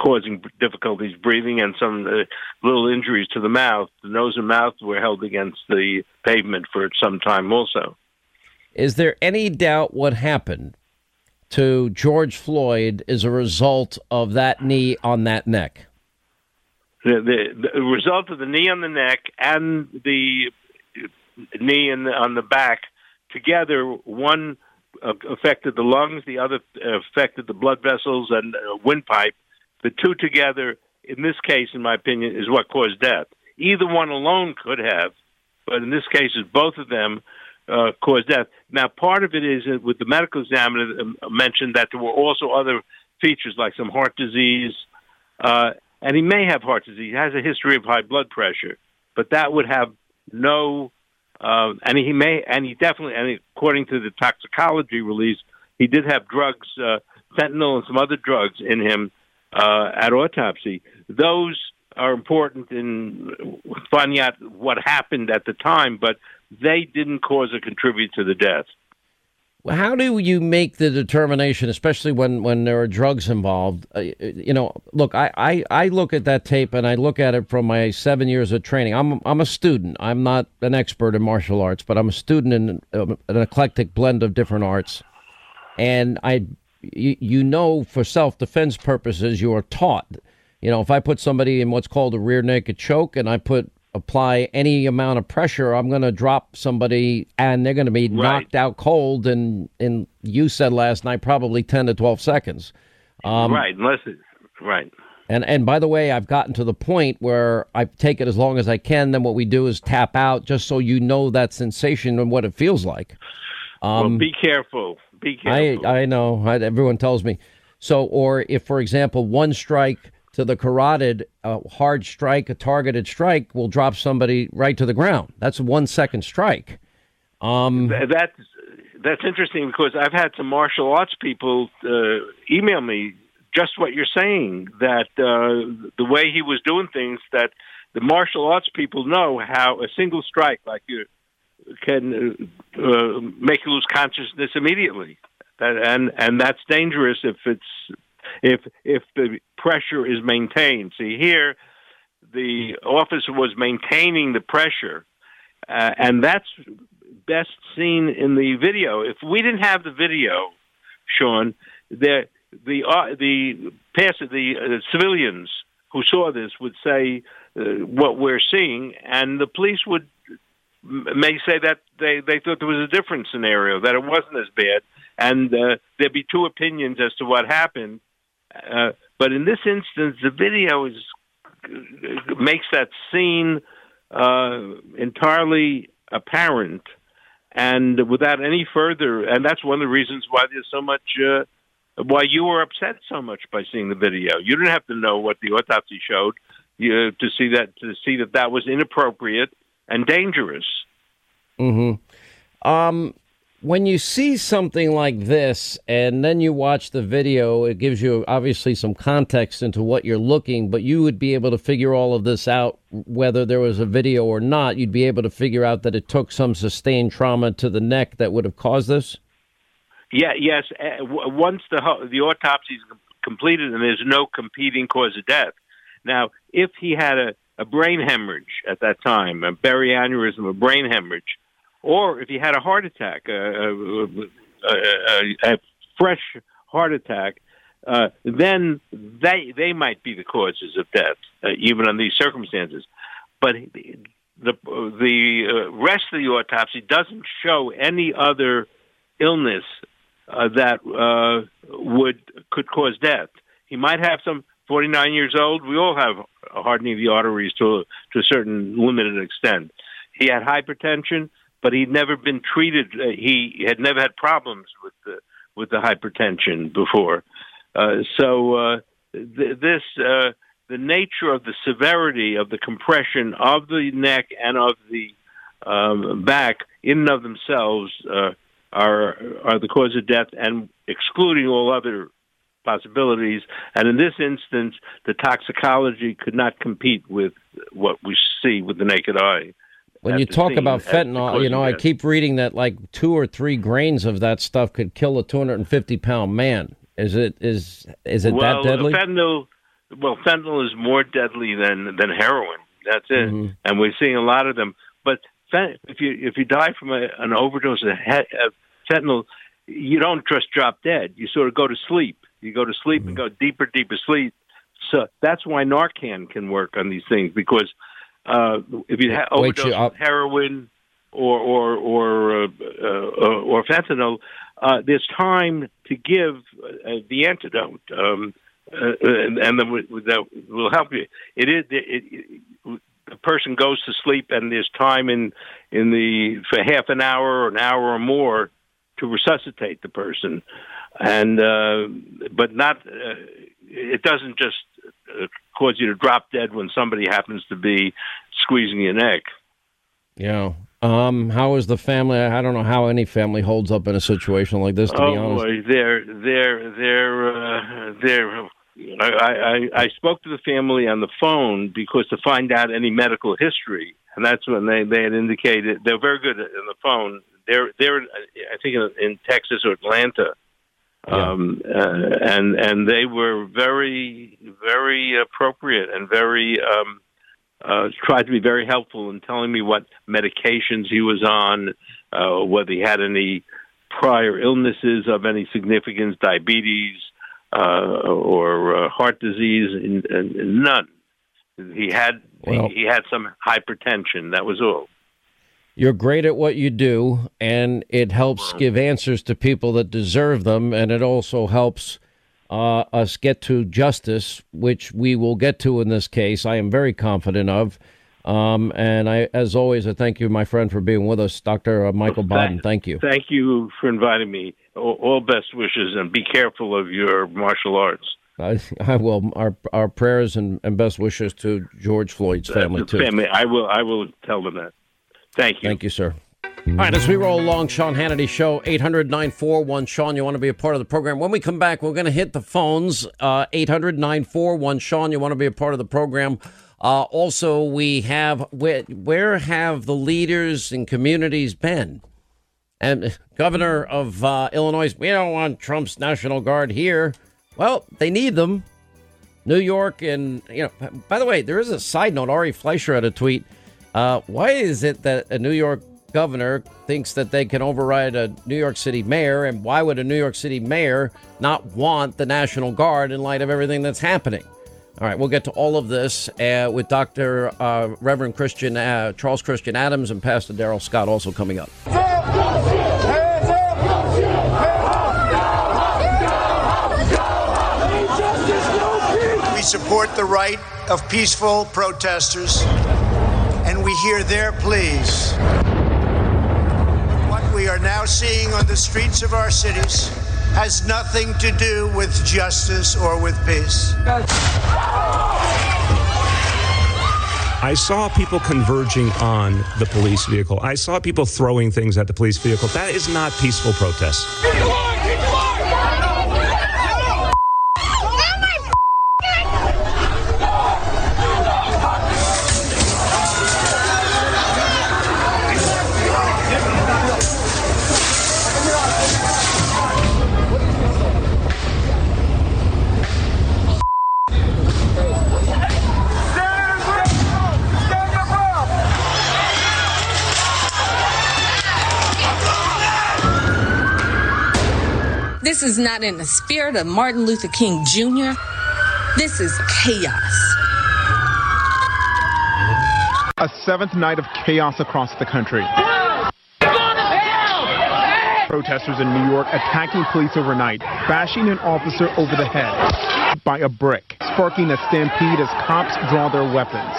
S5: causing difficulties breathing and some uh, little injuries to the mouth. The nose and mouth were held against the pavement for some time also.
S1: Is there any doubt what happened? to George Floyd as a result of that knee on that neck?
S5: The, the, the result of the knee on the neck and the knee the, on the back together, one uh, affected the lungs, the other affected the blood vessels and uh, windpipe. The two together, in this case, in my opinion, is what caused death. Either one alone could have, but in this case, is both of them uh, cause death. Now, part of it is uh, with the medical examiner um, mentioned that there were also other features like some heart disease, uh, and he may have heart disease. He has a history of high blood pressure, but that would have no. Uh, and he may, and he definitely, and according to the toxicology release, he did have drugs, uh, fentanyl and some other drugs in him uh, at autopsy. Those are important in finding out what happened at the time, but they didn't cause or contribute to the death.
S1: How do you make the determination, especially when, when there are drugs involved? Uh, you know, look, I, I, I look at that tape and I look at it from my seven years of training. I'm, I'm a student. I'm not an expert in martial arts, but I'm a student in uh, an eclectic blend of different arts. And I, you, you know, for self defense purposes, you are taught. You know, if I put somebody in what's called a rear naked choke and I put apply any amount of pressure, I'm going to drop somebody and they're going to be right. knocked out cold. And, and you said last night, probably 10 to 12 seconds.
S5: Um, right. Unless it, right.
S1: And and by the way, I've gotten to the point where I take it as long as I can. Then what we do is tap out, just so you know that sensation and what it feels like.
S5: well, be careful. Be careful.
S1: I I know. I, everyone tells me. So, or if, for example, one strike to the carotid, a hard strike, a targeted strike, will drop somebody right to the ground. That's a one second strike. Um,
S5: that's that's interesting because I've had some martial arts people uh, email me just what you're saying that uh, the way he was doing things that the martial arts people know how a single strike like you can uh, uh, make you lose consciousness immediately, and and that's dangerous if it's if if the pressure is maintained. See here, the officer was maintaining the pressure, uh, and that's best seen in the video. If we didn't have the video, Sean, the the uh, the pass the uh, civilians who saw this would say uh, what we're seeing, and the police would may say that they they thought there was a different scenario that it wasn't as bad, and uh, there'd be two opinions as to what happened. Uh, but in this instance, the video is makes that scene uh, entirely apparent. And without any further and that's one of the reasons why there's so much uh, why you were upset so much by seeing the video. You didn't have to know what the autopsy showed you, to see that to see that that was inappropriate and dangerous.
S1: Mm-hmm. Um, when you see something like this and then you watch the video, it gives you obviously some context into what you're looking, but you would be able to figure all of this out whether there was a video or not. You'd be able to figure out that it took some sustained trauma to the neck that would have caused this.
S5: yeah yes uh, once the the autopsy is completed and there's no competing cause of death now if he had a, a brain hemorrhage at that time a berry aneurysm a brain hemorrhage or if he had a heart attack, a, a, a, a fresh heart attack, uh, then they they might be the causes of death, uh, even under these circumstances. But the the uh, rest of the autopsy doesn't show any other illness uh, that uh, would could cause death. He might have some. 49 years old. We all have hardening of the arteries to to a certain limited extent. He had hypertension but he'd never been treated. Uh, he had never had problems with the with the hypertension before. Uh, so uh, th- this uh, the nature of the severity of the compression of the neck and of the um, back in and of themselves uh, are are the cause of death, and excluding all other possibilities. And in this instance, the toxicology could not compete with what we see with the naked eye
S1: when you talk about fentanyl, you know, I keep reading that like two or three grains of that stuff could kill a 250 pound man. Is it is is it
S5: well,
S1: that deadly?
S5: Fentanyl, well, fentanyl is more deadly than than heroin. That's it,
S1: Mhm.
S5: and we're seeing a lot of them. But fen- if you if you die from a, an overdose of, he- of fentanyl, you don't just drop dead. You sort of go to sleep. You go to sleep and
S1: Mm-hmm.
S5: go deeper, deeper sleep. So that's why Narcan can work on these things because uh, if you ha- overdose
S1: you-
S5: heroin or or or uh, uh, or fentanyl, uh, there's time to give uh, the antidote, um, uh, and, and that will help you. It is it, it, the person goes to sleep, and there's time in in the for half an hour or an hour or more to resuscitate the person, and uh, but not. Uh, it doesn't just cause you to drop dead when somebody happens to be squeezing your neck.
S1: yeah. Um, how is the family? I don't know how any family holds up in a situation like this. To
S5: oh
S1: be honest,
S5: boy, they're they're they're uh, they're. I, I I spoke to the family on the phone because to find out any medical history, and that's when they they had indicated they're very good on the phone. They're they're I think in, in Texas or Atlanta,
S1: Yeah.
S5: um, uh, and and they were very very appropriate and very um, uh, tried to be very helpful in telling me what medications he was on, uh, whether he had any prior illnesses of any significance, diabetes uh, or uh, heart disease, and, and none. He had
S1: Well-
S5: he, he had some hypertension. That was all.
S1: You're great at what you do, and it helps give answers to people that deserve them, and it also helps uh, us get to justice, which we will get to in this case. I am very confident of. Um, and I, as always, I thank you, my friend, for being with us, Dr. Michael Baden. Thank you.
S5: Thank you for inviting me. All, best wishes, and be careful of your martial arts.
S1: I, I will. Our our prayers and, and best wishes to George Floyd's family
S5: Uh,
S1: too.
S5: Family, I will. I will tell them that. Thank you.
S1: Thank you, sir. All right, as we roll along, Sean Hannity Show, 800 941 Sean, you want to be a part of the program. When we come back, we're going to hit the phones, uh, 800 941 Sean, you want to be a part of the program. Uh, also, we have, where, where have the leaders and communities been? And governor of uh, Illinois, we don't want Trump's National Guard here. Well, they need them. New York and, you know, by the way, there is a side note. Ari Fleischer had a tweet. Uh, why is it that a New York governor thinks that they can override a New York City mayor? And why would a New York City mayor not want the National Guard in light of everything that's happening? All right, we'll get to all of this uh, with Dr. Uh, Reverend Christian uh, Charles Christian Adams and Pastor Darrell Scott also coming up.
S6: We support the right of peaceful protesters, hear their pleas. What we are now seeing on the streets of our cities has nothing to do with justice or with peace.
S7: I saw people converging on the police vehicle. I saw people throwing things at the police vehicle. That is not peaceful protest.
S8: This is not in the spirit of Martin Luther King Jr. This is chaos.
S9: A seventh night of chaos across the country. Protesters in New York attacking police overnight, bashing an officer over the head by a brick, sparking a stampede as cops draw their weapons.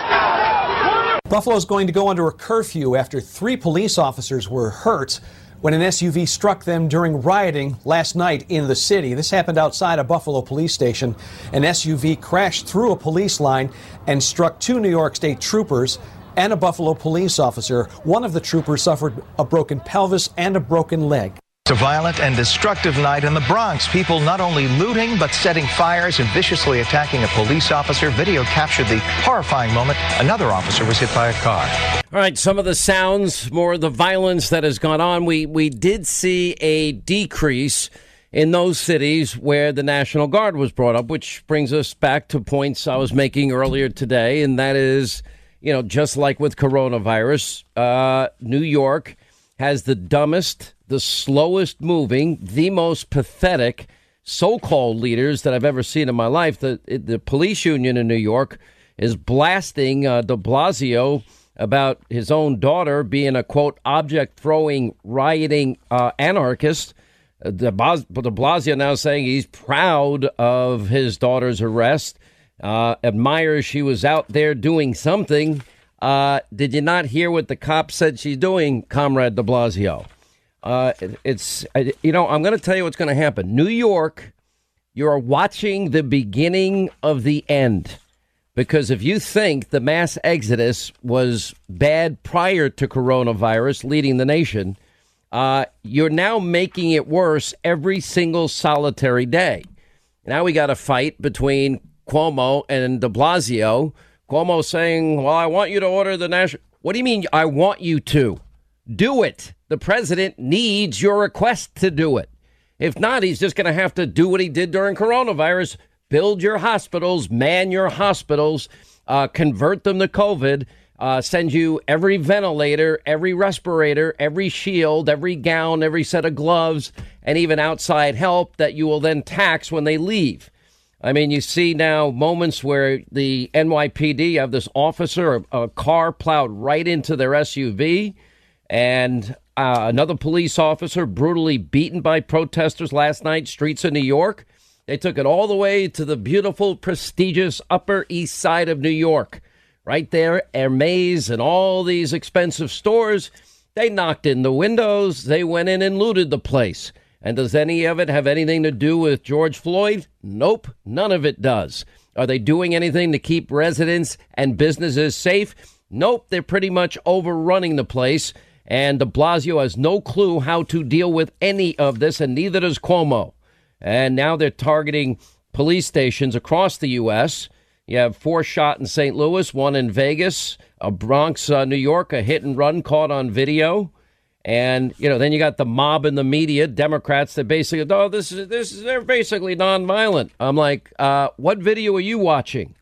S10: Buffalo is going to go under a curfew after three police officers were hurt when an SUV struck them during rioting last night in the city. This happened outside a Buffalo police station. An SUV crashed through a police line and struck two New York State troopers and a Buffalo police officer. One of the troopers suffered a broken pelvis and a broken leg.
S11: A violent and destructive night in the Bronx. People not only looting, but setting fires and viciously attacking a police officer. Video captured the horrifying moment. Another officer was hit by a car.
S1: All right, some of the sounds, more of the violence that has gone on. We we did see a decrease in those cities where the National Guard was brought up, which brings us back to points I was making earlier today, and that is, you know, just like with coronavirus, uh, New York has the dumbest, the slowest moving, the most pathetic so-called leaders that I've ever seen in my life. The the police union in New York is blasting uh, De Blasio about his own daughter being a quote object throwing, rioting uh, anarchist. Uh, De Blasio now saying he's proud of his daughter's arrest, uh, admires she was out there doing something. Uh, did you not hear what the cop said she's doing, Comrade De Blasio? Uh, it- it's you know I'm going to tell you what's going to happen. New York, you're watching the beginning of the end. Because if you think the mass exodus was bad prior to coronavirus leading the nation, uh, you're now making it worse every single solitary day. Now we got a fight between Cuomo and de Blasio. Cuomo saying, Well, I want you to order the national. What do you mean, I want you to? Do it. The president needs your request to do it. If not, he's just going to have to do what he did during coronavirus build your hospitals, man your hospitals, uh, convert them to COVID, uh, send you every ventilator, every respirator, every shield, every gown, every set of gloves, and even outside help that you will then tax when they leave. I mean, you see now moments where the NYPD have this officer, a, a car plowed right into their SUV, and uh, another police officer brutally beaten by protesters last night, streets of New York. They took it all the way to the beautiful, prestigious Upper East Side of New York. Right there, Hermes and all these expensive stores. They knocked in the windows. They went in and looted the place. And does any of it have anything to do with George Floyd? Nope, none of it does. Are they doing anything to keep residents and businesses safe? Nope, they're pretty much overrunning the place. And de Blasio has no clue how to deal with any of this, and neither does Cuomo. And now they're targeting police stations across the U.S. You have four shot in St. Louis, one in Vegas, a Bronx, uh, New York, a hit and run caught on video. And you know, then you got the mob in the media, Democrats that basically, oh, this is this is they're basically nonviolent. I'm like, uh, what video are you watching?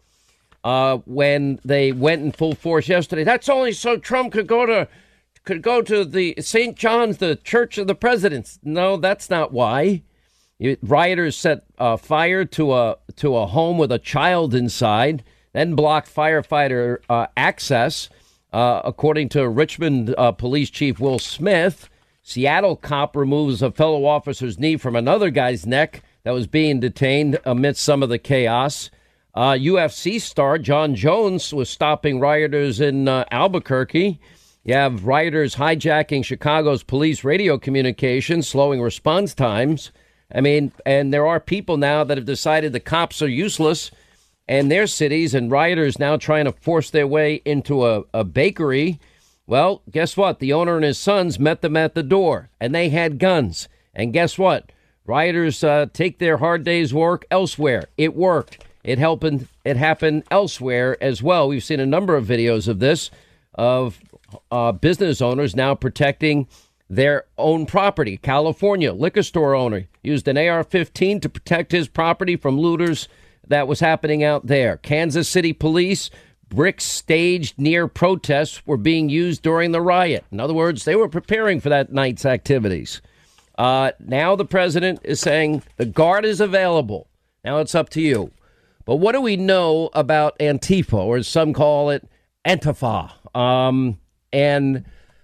S1: Uh, when they went in full force yesterday, that's only so Trump could go to could go to the St. John's, the Church of the Presidents. No, that's not why. Rioters set uh, fire to a to a home with a child inside, then blocked firefighter uh, access. Uh, according to Richmond uh, Police Chief Will Smith, Seattle cop removes a fellow officer's knee from another guy's neck that was being detained amidst some of the chaos. Uh, UFC star Jon Jones was stopping rioters in uh, Albuquerque. You have rioters hijacking Chicago's police radio communications, slowing response times. I mean, and there are people now that have decided the cops are useless and their cities, and rioters now trying to force their way into a, a bakery. Well, guess what? The owner and his sons met them at the door, and they had guns. And guess what? Rioters uh, take their hard day's work elsewhere. It worked. It happened. It happened elsewhere as well. We've seen a number of videos of this, of uh, business owners now protecting their own property. California liquor store owner used an AR-15 to protect his property from looters that was happening out there. Kansas City police bricks staged near protests were being used during the riot. In other words, they were preparing for that night's activities. Uh, now the president is saying the guard is available. Now it's up to you. But what do we know about Antifa, or as some call it, Antifa? Um, and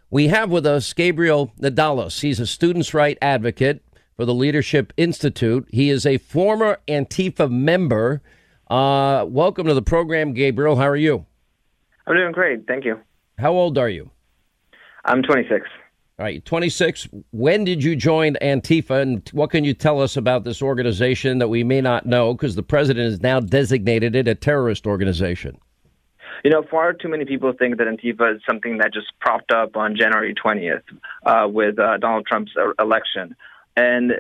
S1: we have with us Gabriel Nadales. He's a students' right advocate for the Leadership Institute. He is a former Antifa member. Uh, welcome to the program, Gabriel. How are you?
S12: I'm doing great. Thank you.
S1: How old are you?
S12: I'm 26.
S1: All right, 26. When did you join Antifa, and what can you tell us about this organization that we may not know because the president has now designated it a terrorist organization?
S12: You know, far too many people think that Antifa is something that just propped up on January 20th uh, with uh, Donald Trump's uh, election. And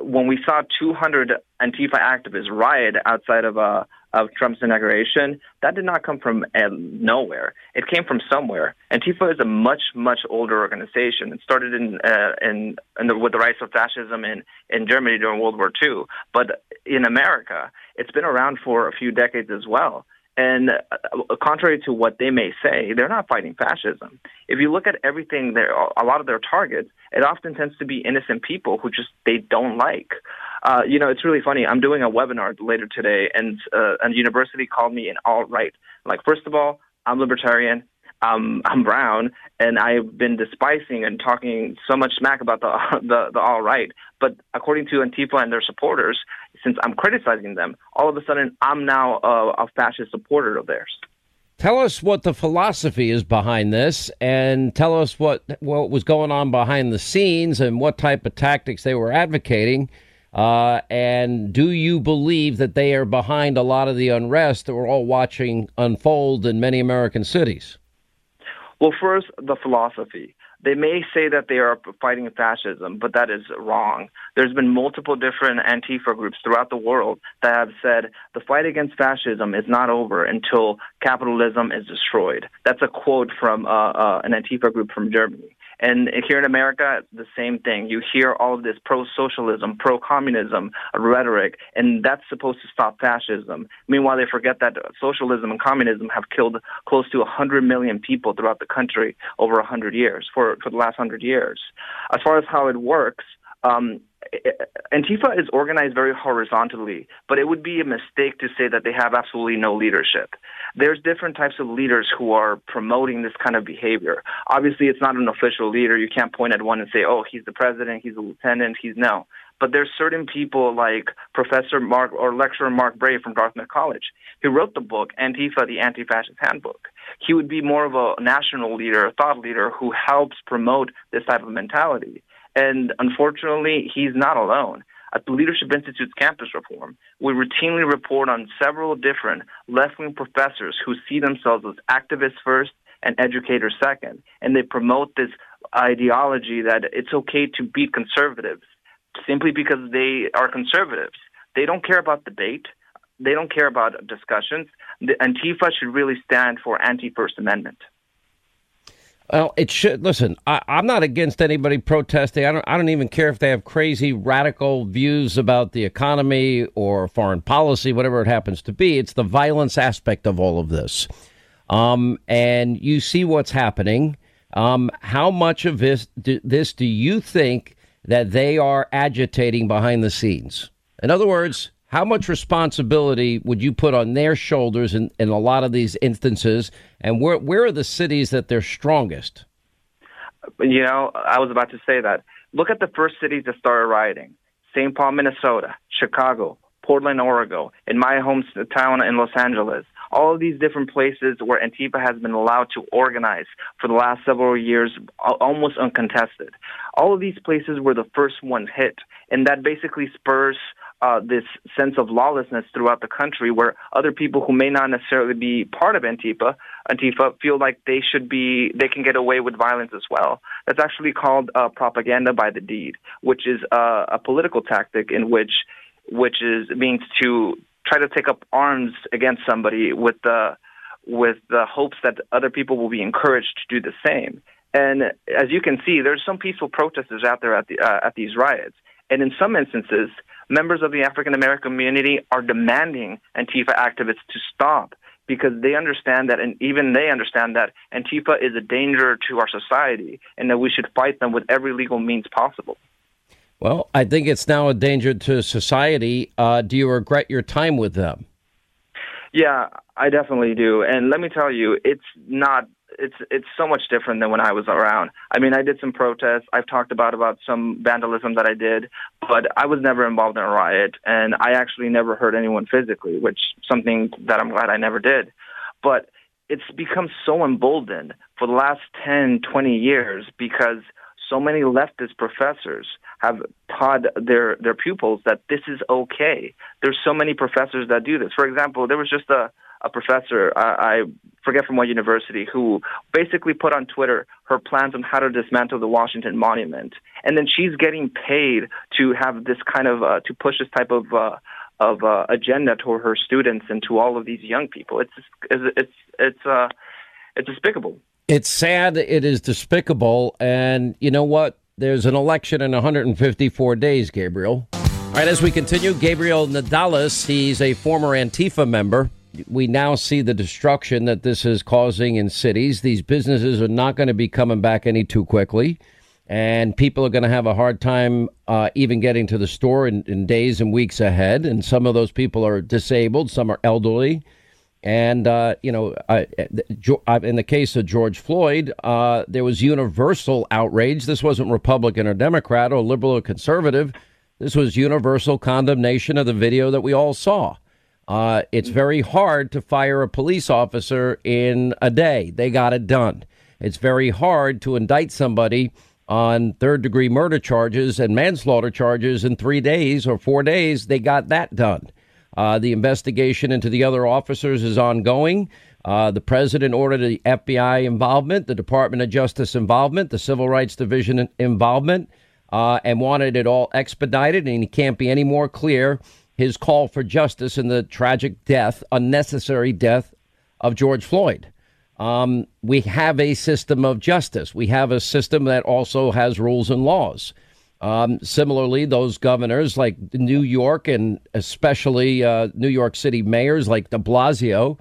S12: when we saw 200 Antifa activists riot outside of uh, of Trump's inauguration, that did not come from uh, nowhere. It came from somewhere. Antifa is a much much older organization. It started in uh, in, in the, with the rise of fascism in in Germany during World War II, but in America, it's been around for a few decades as well. And uh, contrary to what they may say, they're not fighting fascism. If you look at everything, a lot of their targets, it often tends to be innocent people who just they don't like. Uh, you know, it's really funny. I'm doing a webinar later today, and uh, a university called me an alt right. Like, first of all, I'm libertarian I'm brown, and I've been despising and talking so much smack about the the, the all right. But according to Antifa and their supporters, since I'm criticizing them, all of a sudden I'm now a, a fascist supporter of theirs.
S1: Tell us what the philosophy is behind this, and tell us what what was going on behind the scenes, and what type of tactics they were advocating. Uh, and do you believe that they are behind a lot of the unrest that we're all watching unfold in many American cities?
S12: Well, first, the philosophy. They may say that they are fighting fascism, but that is wrong. There's been multiple different Antifa groups throughout the world that have said the fight against fascism is not over until capitalism is destroyed. That's a quote from uh, uh, an Antifa group from Germany. And here in America, the same thing. You hear all of this pro socialism, pro communism rhetoric, and that's supposed to stop fascism. Meanwhile, they forget that socialism and communism have killed close to 100 million people throughout the country over 100 years, for, for the last 100 years. As far as how it works, um, Antifa is organized very horizontally, but it would be a mistake to say that they have absolutely no leadership. There's different types of leaders who are promoting this kind of behavior. Obviously, it's not an official leader. You can't point at one and say, oh, he's the president, he's a lieutenant, he's no. But there's certain people like Professor Mark or lecturer Mark Bray from Dartmouth College. He wrote the book Antifa, the Anti-Fascist Handbook. He would be more of a national leader, a thought leader who helps promote this type of mentality. And unfortunately, he's not alone. At the Leadership Institute's campus reform, we routinely report on several different left wing professors who see themselves as activists first and educators second. And they promote this ideology that it's okay to beat conservatives simply because they are conservatives. They don't care about debate. They don't care about discussions. The Antifa should really stand for anti First Amendment.
S1: Well, it should. Listen, I, am not against anybody protesting. I don't. I don't even care if they have crazy radical views about the economy or foreign policy, whatever it happens to be. It's the violence aspect of all of this. Um, and you see what's happening. Um, how much of this do, this do you think that they are agitating behind the scenes? In other words, how much responsibility would you put on their shoulders in, in a lot of these instances? And where where are the cities that they're strongest?
S12: You know, I was about to say that. Look at the first cities that started rioting: St. Paul, Minnesota, Chicago, Portland, Oregon, in my hometown in Los Angeles all of these different places where Antifa has been allowed to organize for the last several years, almost uncontested. All of these places were the first ones hit, and that basically spurs uh, this sense of lawlessness throughout the country, where other people who may not necessarily be part of Antifa, Antifa, feel like they should be, they can get away with violence as well. That's actually called uh, propaganda by the deed, which is uh, a political tactic in which, which is means to try to take up arms against somebody with the with the hopes that other people will be encouraged to do the same. And as you can see, there's some peaceful protesters out there at the uh, at these riots, and in some instances, members of the African American community are demanding Antifa activists to stop because they understand that, and even they understand that Antifa is a danger to our society, and that we should fight them with every legal means possible.
S1: Well, I think it's now a danger to society. Uh, do you regret your time with them?
S12: Yeah, I definitely do. And let me tell you, it's not. It's it's so much different than when I was around. I mean, I did some protests. I've talked about about some vandalism that I did, but I was never involved in a riot, and I actually never hurt anyone physically, which something that I'm glad I never did. But it's become so emboldened for the last 10, 20 years because so many leftist professors have taught their their pupils that this is okay. There's so many professors that do this. For example, there was just a a professor I, I forget from what university who basically put on Twitter her plans on how to dismantle the Washington Monument, and then she's getting paid to have this kind of uh, to push this type of uh, of uh, agenda to her students and to all of these young people. It's it's it's it's uh it's despicable.
S1: It's sad. It is despicable. And you know what? There's an election in 154 days, Gabriel. All right, as we continue, Gabriel Nadales, he's a former Antifa member. We now see the destruction that this is causing in cities. These businesses are not going to be coming back any too quickly. And people are going to have a hard time uh, even getting to the store in, in days and weeks ahead. And some of those people are disabled, some are elderly. And, uh, you know, in the case of George Floyd, uh, there was universal outrage. This wasn't Republican or Democrat or liberal or conservative. This was universal condemnation of the video that we all saw. Uh, it's very hard to fire a police officer in a day. They got it done. It's very hard to indict somebody on third degree murder charges and manslaughter charges in three days or four days. They got that done. Uh, the investigation into the other officers is ongoing. Uh, the president ordered the FBI involvement, the Department of Justice involvement, the Civil Rights Division involvement, uh, and wanted it all expedited. And he can't be any more clear his call for justice in the tragic death, unnecessary death of George Floyd. Um, we have a system of justice. We have a system that also has rules and laws. Um, similarly, those governors like New York and especially uh, New York City mayors like De Blasio,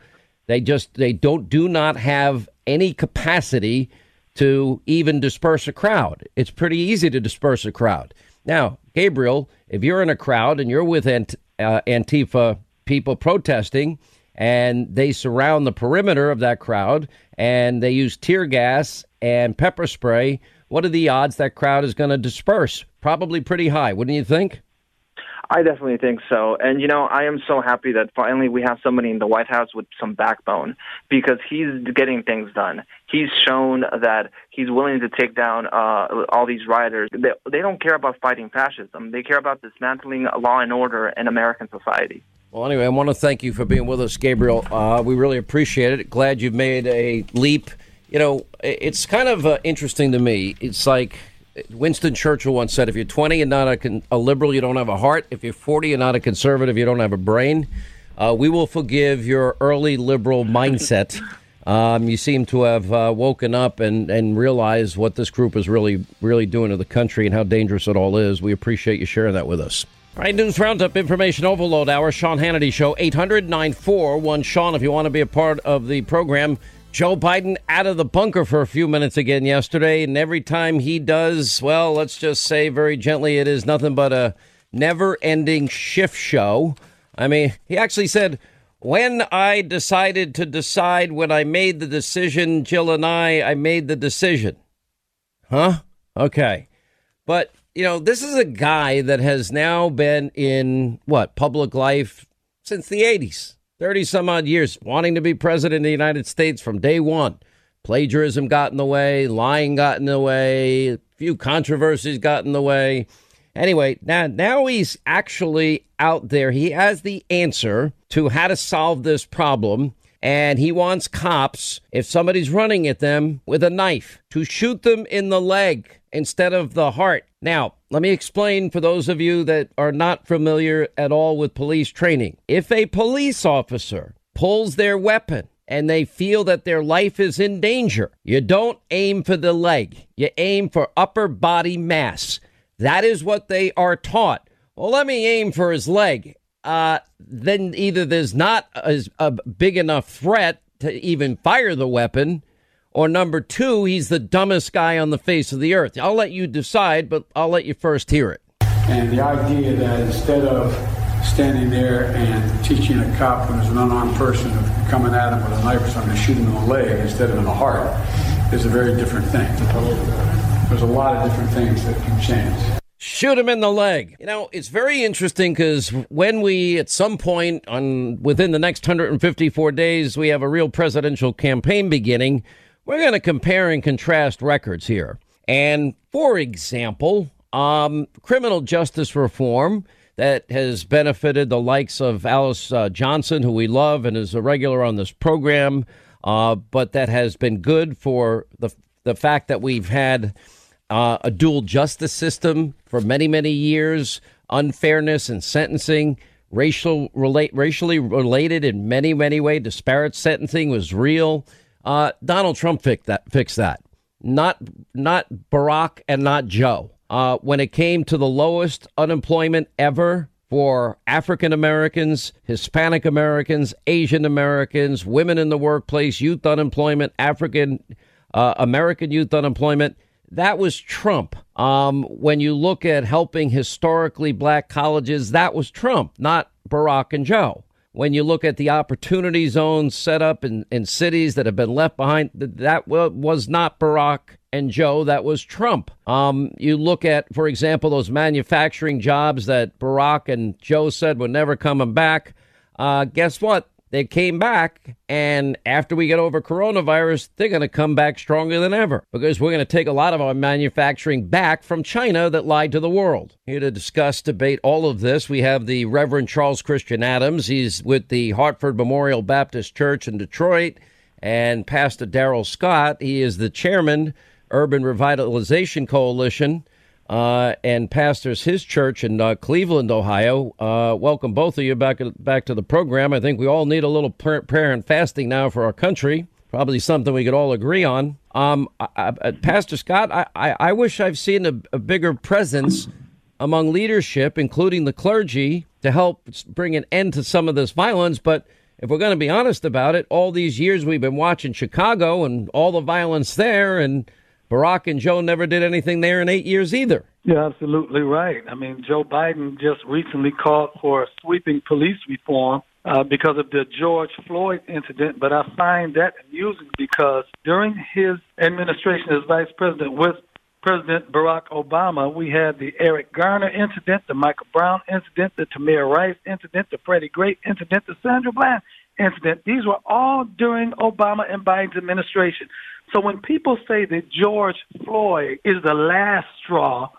S1: they just they don't do not have any capacity to even disperse a crowd. It's pretty easy to disperse a crowd. Now, Gabriel, if you're in a crowd and you're with Ant- uh, Antifa people protesting, and they surround the perimeter of that crowd and they use tear gas and pepper spray what are the odds that crowd is going to disperse? Probably pretty high, wouldn't you think?
S12: I definitely think so. And, you know, I am so happy that finally we have somebody in the White House with some backbone because he's getting things done. He's shown that he's willing to take down uh, all these rioters. They, they don't care about fighting fascism, they care about dismantling law and order in American society.
S1: Well, anyway, I want to thank you for being with us, Gabriel. Uh, we really appreciate it. Glad you've made a leap. You know, it's kind of uh, interesting to me. It's like Winston Churchill once said, if you're 20 and not a, con- a, liberal, you don't have a heart. If you're 40 and not a conservative, you don't have a brain. Uh, we will forgive your early liberal mindset. Um, you seem to have uh, woken up and, and realized what this group is really, really doing to the country and how dangerous it all is. We appreciate you sharing that with us. All right, News Roundup, Information Overload Hour, Sean Hannity Show, 800 941 Sean, if you want to be a part of the program. Joe Biden out of the bunker for a few minutes again yesterday, and every time he does, well, let's just say very gently, it is nothing but a never ending shift show. I mean, he actually said, when I decided to decide, when I made the decision, Jill and I, I made the decision. Huh? Okay. But, you know, this is a guy that has now been in what, public life since the 80s. 30 some odd years wanting to be president of the United States from day one. Plagiarism got in the way, lying got in the way, a few controversies got in the way. Anyway, now now he's actually out there. He has the answer to how to solve this problem. And he wants cops, if somebody's running at them with a knife, to shoot them in the leg instead of the heart. Now, let me explain for those of you that are not familiar at all with police training. If a police officer pulls their weapon and they feel that their life is in danger, you don't aim for the leg, you aim for upper body mass. That is what they are taught. Well, let me aim for his leg. Uh, then either there's not a, a big enough threat to even fire the weapon, or number two, he's the dumbest guy on the face of the earth. I'll let you decide, but I'll let you first hear it.
S13: And the idea that instead of standing there and teaching a cop when there's an unarmed person coming at him with a knife or something to shoot him in the leg instead of in the heart is a very different thing. There's a lot of different things that can change
S1: shoot him in the leg. You know, it's very interesting because when we, at some point on within the next 154 days, we have a real presidential campaign beginning. We're going to compare and contrast records here. And for example, um, criminal justice reform that has benefited the likes of Alice uh, Johnson, who we love and is a regular on this program, uh, but that has been good for the the fact that we've had uh, a dual justice system for many many years, unfairness in sentencing, racial relate racially related in many many ways, disparate sentencing was real. Uh, Donald Trump fixed that. Fixed that. Not not Barack and not Joe. Uh, when it came to the lowest unemployment ever for African Americans, Hispanic Americans, Asian Americans, women in the workplace, youth unemployment, African uh, American youth unemployment, that was Trump. Um, when you look at helping historically black colleges, that was Trump, not Barack and Joe when you look at the opportunity zones set up in, in cities that have been left behind, that was not Barack and Joe, that was Trump. Um, you look at, for example, those manufacturing jobs that Barack and Joe said were never coming back. Uh, guess what? They came back, and after we get over coronavirus, they're going to come back stronger than ever because we're going to take a lot of our manufacturing back from China that lied to the world. Here to discuss, debate all of this, we have the Reverend Charles Christian Adams. He's with the Hartford Memorial Baptist Church in Detroit, and Pastor Darrell Scott. He is the chairman, Urban Revitalization Coalition uh, and pastors his church in uh, Cleveland, Ohio. Uh, welcome both of you back back to the program. I think we all need a little prayer and fasting now for our country. Probably something we could all agree on. Um, I, I, Pastor Scott, I, I, I, wish I've seen a, a bigger presence among leadership, including the clergy, to help bring an end to some of this violence. But if we're going to be honest about it, all these years we've been watching Chicago and all the violence there, and Barack and Joe never did anything there in eight years either.
S13: You're absolutely right. I mean, Joe Biden just recently called for sweeping police reform uh, because of the George Floyd incident, but I find that amusing because during his administration as vice president with
S14: President Barack Obama, we had the Eric Garner incident, the Michael Brown incident, the Tamir Rice incident, the Freddie Gray incident, the Sandra Bland incident. These were all during Obama and Biden's administration. So when people say that George Floyd is the last straw,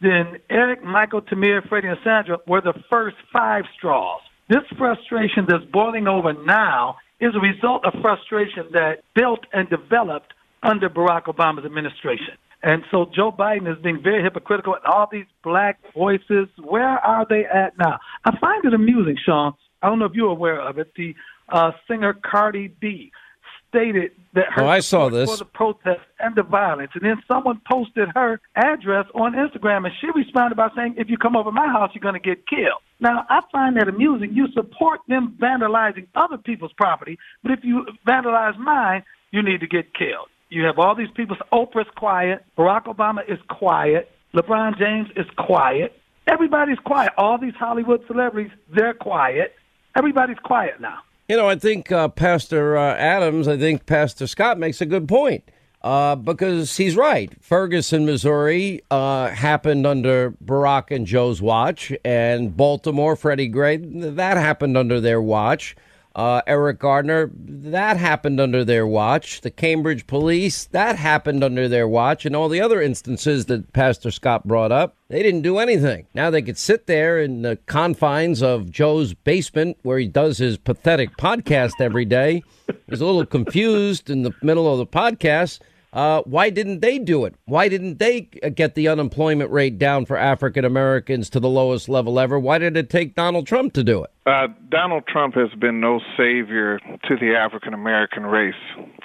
S14: then Eric, Michael, Tamir, Freddie, and Sandra were the first five straws. This frustration that's boiling over now is a result of frustration that built and developed under Barack Obama's administration. And so Joe Biden is being very hypocritical, and all these black voices, where are they at now? I find it amusing, Sean. I don't know if you're aware of it. The uh, singer Cardi B stated that her
S1: oh, I saw this.
S14: for the protest and the violence, and then someone posted her address on Instagram, and she responded by saying, "If you come over my house, you're going to get killed." Now, I find that amusing. You support them vandalizing other people's property, but if you vandalize mine, you need to get killed. You have all these people. Oprah's quiet. Barack Obama is quiet. LeBron James is quiet. Everybody's quiet. All these Hollywood celebrities, they're quiet. Everybody's quiet now.
S1: You know, I think uh, Pastor uh, Adams, I think Pastor Scott makes a good point uh, because he's right. Ferguson, Missouri uh, happened under Barack and Joe's watch, and Baltimore, Freddie Gray, that happened under their watch. Uh, Eric Gardner, that happened under their watch. The Cambridge police, that happened under their watch. And all the other instances that Pastor Scott brought up, they didn't do anything. Now they could sit there in the confines of Joe's basement where he does his pathetic podcast every day. He's a little confused in the middle of the podcast uh, why didn't they do it? Why didn't they get the unemployment rate down for African Americans to the lowest level ever? Why did it take Donald Trump to do it?
S15: Uh, Donald Trump has been no savior to the African American race.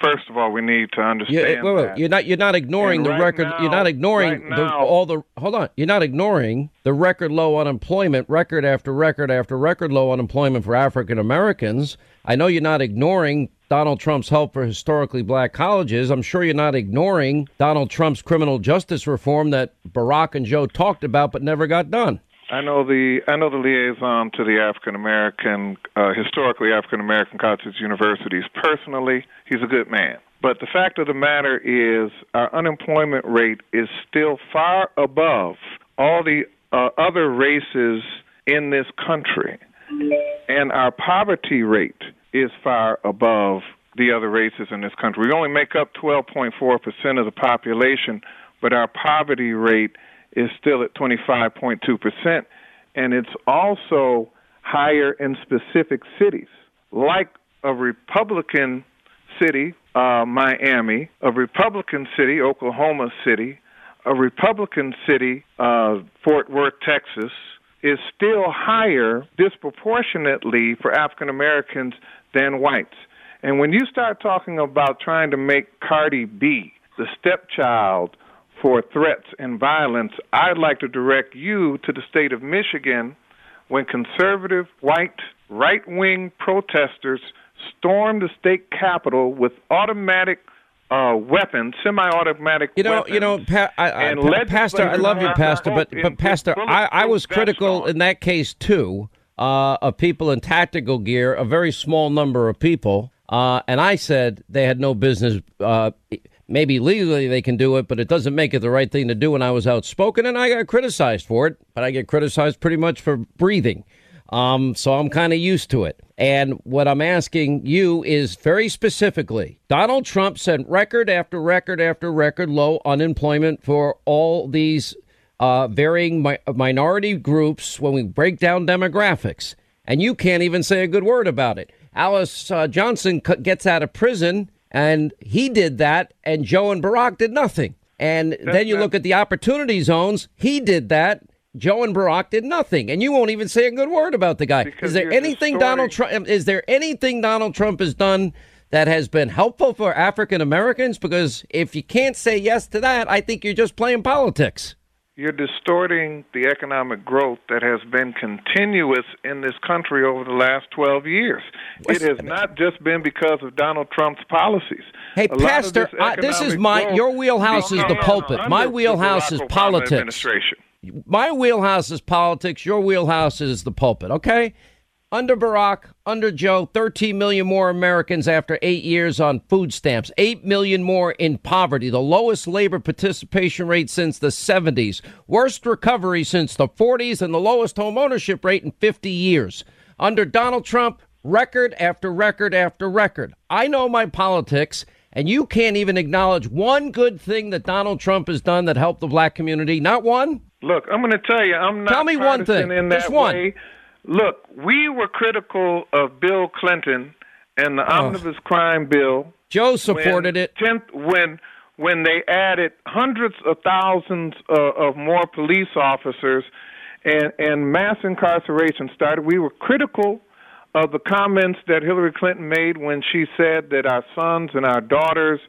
S15: First of all, we need to understand.
S1: Yeah, wait, wait. You're not. You're not ignoring
S15: and
S1: the
S15: right
S1: record.
S15: Now,
S1: you're not ignoring
S15: right
S1: the, all the. Hold on. You're not ignoring the record low unemployment, record after record after record low unemployment for African Americans. I know you're not ignoring Donald Trump's help for historically black colleges. I'm sure you're not ignoring Donald Trump's criminal justice reform that Barack and Joe talked about but never got done.
S15: I know the I know the liaison to the African American, uh, historically African American colleges, universities. Personally, he's a good man. But the fact of the matter is, our unemployment rate is still far above all the uh, other races in this country, and our poverty rate is far above the other races in this country. We only make up 12.4% of the population, but our poverty rate is still at 25.2%. And it's also higher in specific cities, like a Republican city, uh, Miami, a Republican city, Oklahoma City, a Republican city, uh, Fort Worth, Texas, is still higher disproportionately for African Americans than whites. And when you start talking about trying to make Cardi B the stepchild for threats and violence, I'd like to direct you to the state of Michigan when conservative, white, right wing protesters stormed the state capitol with automatic uh, weapons, semi-automatic.
S1: You know,
S15: weapons,
S1: you know, pa- I, I, Pastor. I love you, Pastor, but but Pastor, I, I was critical in that case too. Uh, of people in tactical gear, a very small number of people, uh, and I said they had no business. Uh, maybe legally they can do it, but it doesn't make it the right thing to do. And I was outspoken, and I got criticized for it. But I get criticized pretty much for breathing. Um, so I'm kind of used to it. And what I'm asking you is very specifically Donald Trump sent record after record after record low unemployment for all these uh, varying mi- minority groups when we break down demographics. And you can't even say a good word about it. Alice uh, Johnson c- gets out of prison, and he did that, and Joe and Barack did nothing. And then you look at the opportunity zones, he did that. Joe and Barack did nothing, and you won't even say a good word about the guy.
S15: Because
S1: is there anything Donald Trump? Is there anything Donald Trump has done that has been helpful for African Americans? Because if you can't say yes to that, I think you're just playing politics.
S15: You're distorting the economic growth that has been continuous in this country over the last 12 years. it has not just been because of Donald Trump's policies.
S1: Hey,
S15: A
S1: Pastor,
S15: this
S1: I, this is my
S15: growth-
S1: your wheelhouse
S15: No,
S1: is the
S15: no,
S1: pulpit. My wheelhouse is politics. My wheelhouse is politics. Your wheelhouse is the pulpit. Okay. Under Barack, under Joe, 13 million more Americans after eight years on food stamps, 8 million more in poverty, the lowest labor participation rate since the 70s, worst recovery since the 40s, and the lowest home ownership rate in 50 years. Under Donald Trump, record after record after record. I know my politics, and you can't even acknowledge one good thing that Donald Trump has done that helped the black community. Not one.
S15: Look, I'm going to tell you, I'm not.
S1: Tell me one thing.
S15: In that
S1: Just one.
S15: Way. Look, we were critical of Bill Clinton and the
S1: Oh.
S15: omnibus crime bill.
S1: Joe supported
S15: when
S1: it.
S15: Tenth, when when they added hundreds of thousands uh, of more police officers and and mass incarceration started, we were critical of the comments that Hillary Clinton made when she said that our sons and our daughters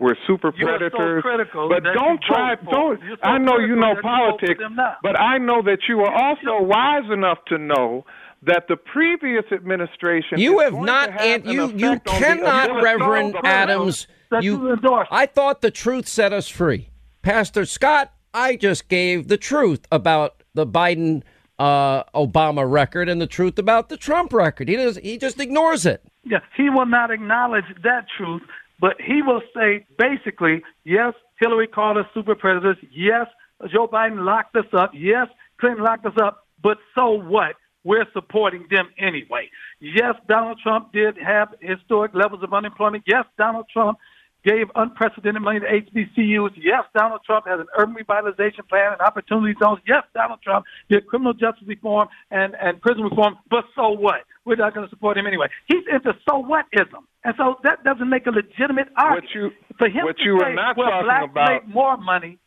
S15: were super
S14: You were so
S15: predators.
S14: critical
S15: but don't try.
S14: vote
S15: Don't.
S14: so
S15: I know you know
S14: that you
S15: politics, but I know that you are also wise enough to know that the previous administration
S1: You have not,
S15: to have
S1: and
S15: an
S1: you you cannot, Reverend Adams. You,
S14: you.
S1: I thought the truth set us free, Pastor Scott. I just gave the truth about the Biden uh, Obama record and the truth about the Trump record. He does. He just ignores it.
S14: Yeah, he will not acknowledge that truth, but he will say basically, yes, Hillary called us super predators. Yes, Joe Biden locked us up. Yes, Clinton locked us up. But so what? We're supporting them anyway. Yes, Donald Trump did have historic levels of unemployment. Yes, Donald Trump gave unprecedented money to HBCUs. Yes, Donald Trump has an urban revitalization plan and opportunity zones. Yes, Donald Trump did criminal justice reform and, and prison reform. But so what? We're not going to support him anyway. He's into so whatism. And so that doesn't make a legitimate argument.
S15: What you
S14: For him
S15: what
S14: to
S15: you
S14: say,
S15: are not
S14: well,
S15: talking
S14: blacks
S15: about.
S14: make more money.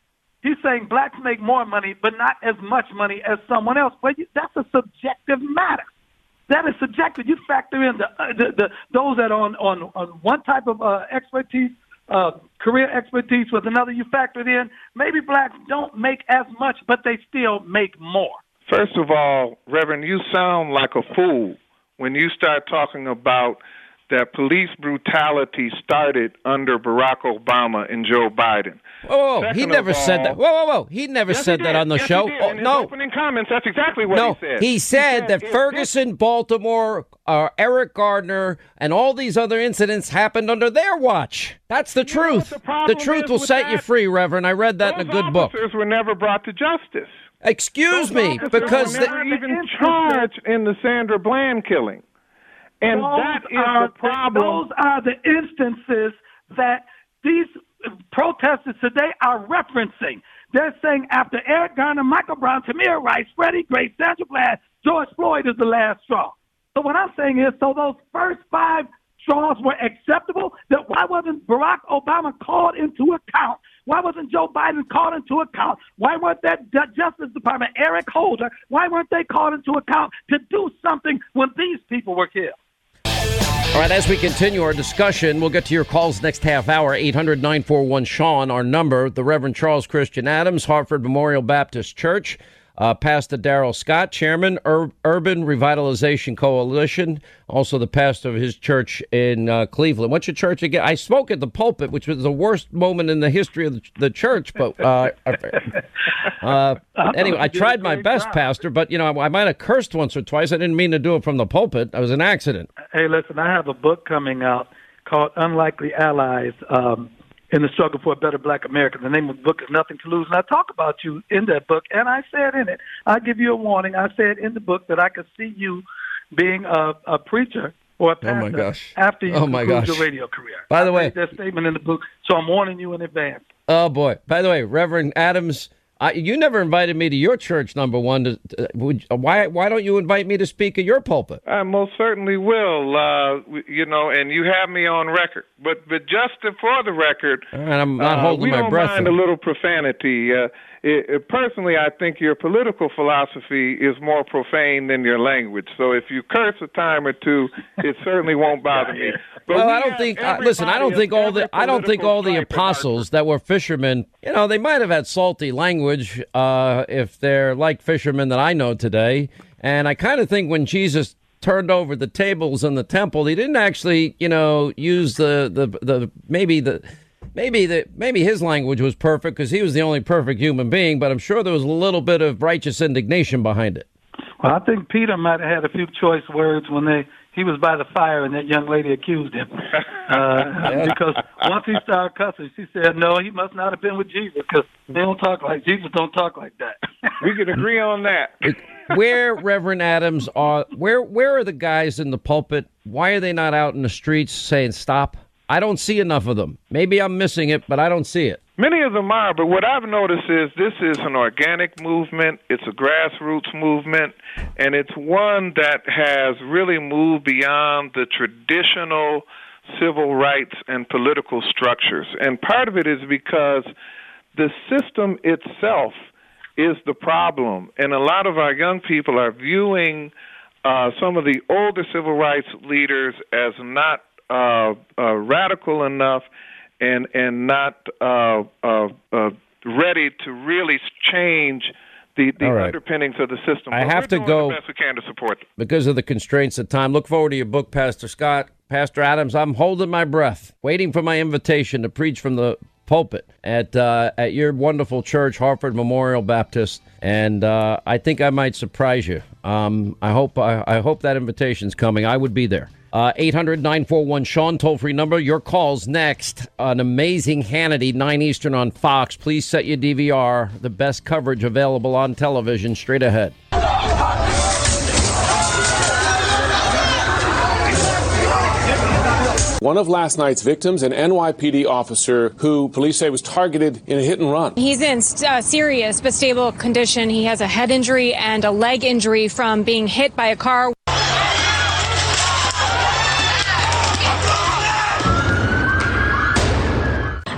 S14: He's saying blacks make more money, but not as much money as someone else. Well, you, that's a subjective matter. That is subjective. You factor in the, uh, the, the those that are on, on, on one type of uh, expertise, uh, career expertise with another. You factor it in. Maybe blacks don't make as much, but they still make more.
S15: First of all, Reverend, you sound like a fool when you start talking about that police brutality started under Barack Obama and Joe Biden.
S1: Whoa, whoa, he never
S15: of
S1: said that. Whoa, whoa, whoa. He never
S15: Yes,
S1: said
S15: he
S1: that on the
S15: Yes,
S1: show.
S15: He.
S1: Oh,
S15: In
S1: no.
S15: opening comments, that's exactly what
S1: no,
S15: he said.
S1: he said that
S15: if
S1: Ferguson, Baltimore, uh, Eric Gardner, and all these other incidents happened under their watch. That's the truth.
S15: the
S1: The, truth will set you free, Reverend. I read that in a
S15: Those
S1: good book.
S15: officers were never brought to justice.
S1: Excuse
S15: Those
S1: me,
S15: officers
S1: because
S15: were
S1: the,
S15: never even charged in the Sandra Bland killing, and
S14: those
S15: that is
S14: are
S15: the problem.
S14: those are the instances that these protesters today are referencing. They're saying after Eric Garner, Michael Brown, Tamir Rice, Freddie Gray, Sandra Bland, George Floyd is the last straw. So what I'm saying is, so those first five straws were acceptable. That why wasn't Barack Obama called into account? Why wasn't Joe Biden called into account? Why weren't that Justice Department, Eric Holder? Why weren't they called into account to do something when these people were killed?
S1: All right, as we continue our discussion, we'll get to your calls next half hour. 800 941 Sean, our number. The Reverend Charles Christian Adams, Hartford Memorial Baptist Church. Uh, pastor Darrell Scott, Chairman, Ur- Urban Revitalization Coalition, also the pastor of his church in uh, Cleveland. What's your church again? I spoke at the pulpit, which was the worst moment in the history of the, the church, but uh, uh, anyway, I
S14: You did a
S1: tried my best,
S14: job.
S1: Pastor, but you know, I, I might have cursed once or twice. I didn't mean to do it from the pulpit. It was an accident.
S14: Hey, listen, I have a book coming out called Unlikely Allies um, in the Struggle for a Better Black America. The name of the book is Nothing to Lose. And I talk about you in that book. And I said in it, I give you a warning. I said in the book that I could see you being a, a preacher or a
S1: Oh, my
S14: pastor
S1: gosh.
S14: after you
S1: Oh, my gosh.
S14: your radio career.
S1: By the
S14: I
S1: way-
S14: that statement in the book, so I'm warning you in advance.
S1: Oh boy! By the way, Reverend Adams, I, you never invited me to your church. Number one, to, uh, would, why why don't you invite me to speak at your pulpit?
S15: I most certainly will. Uh, you know, and you have me on record. But but just for the record,
S1: And I'm not
S15: uh,
S1: holding
S15: we
S1: my
S15: don't
S1: breath.
S15: mind a little profanity. It, it- personally, I think your political philosophy is more profane than your language. So if you curse a time or two, it certainly won't bother me. But
S1: well,
S15: we
S1: I don't think. Uh, listen, I don't think all the. I don't think all the
S15: stripe in our
S1: apostles that were fishermen. You know, they might have had salty language uh, if they're like fishermen that I know today. And I kind of think when Jesus turned over the tables in the temple, he didn't actually, you know, use the the the maybe the. Maybe the maybe his language was perfect because he was the only perfect human being, but I'm sure there was a little bit of righteous indignation behind it.
S14: Well, I think Peter might have had a few choice words when they he was by the fire and that young lady accused him. Uh, because once he started cussing, she said, "No, he must not have been with Jesus because they don't talk like Jesus. Don't talk like that."
S15: we can agree on that.
S1: where Reverend Adams are where where are the guys in the pulpit? Why are they not out in the streets saying stop? I don't see enough of them. Maybe I'm missing it, but I don't see it.
S15: Many of them are, but what I've noticed is this is an organic movement. It's a grassroots movement, and it's one that has really moved beyond the traditional civil rights and political structures. And part of it is because the system itself is the problem, and a lot of our young people are viewing uh, some of the older civil rights leaders as not uh, uh, radical enough and and not uh, uh, uh, ready to really change the, the
S1: right.
S15: underpinnings of the system.
S1: I
S15: But
S1: have to go-
S15: the best we can to support them.
S1: because of the constraints of time. Look forward to your book, Pastor Scott. Pastor Adams, I'm holding my breath, waiting for my invitation to preach from the pulpit at uh, at your wonderful church, Hartford Memorial Baptist, and uh, I think I might surprise you. Um, I hope I, I hope that invitation's coming. I would be there. Uh, 800 941 Sean, toll free number. Your calls next. An amazing Hannity, 9 Eastern on Fox. Please set your DVR. The best coverage available on television straight ahead.
S16: One of last night's victims, an NYPD officer who police say was targeted in a hit and run.
S17: He's in uh, serious but stable condition. He has a head injury and a leg injury from being hit by a car.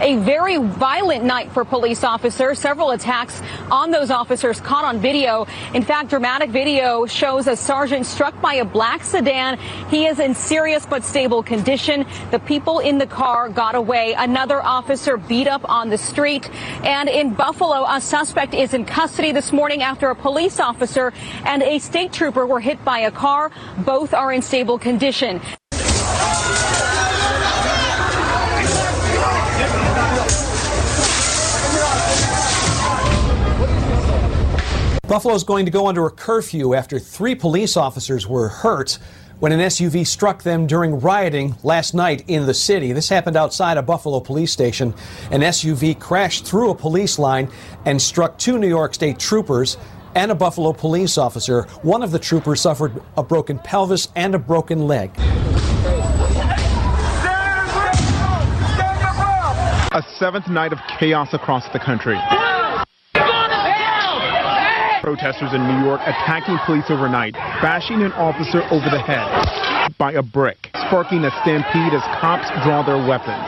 S18: A very violent night for police officers. Several attacks on those officers caught on video. In fact, dramatic video shows a sergeant struck by a black sedan. He is in serious but stable condition. The people in the car got away. Another officer beat up on the street. And in Buffalo, a suspect is in custody this morning after a police officer and a state trooper were hit by a car. Both are in stable condition.
S10: Buffalo is going to go under a curfew after three police officers were hurt when an SUV struck them during rioting last night in the city. This happened outside a Buffalo police station. An SUV crashed through a police line and struck two New York State troopers and a Buffalo police officer. One of the troopers suffered a broken pelvis and a broken leg.
S9: A seventh night of chaos across the country. Protesters in New York attacking police overnight, bashing an officer over the head by a brick, sparking a stampede as cops draw their weapons.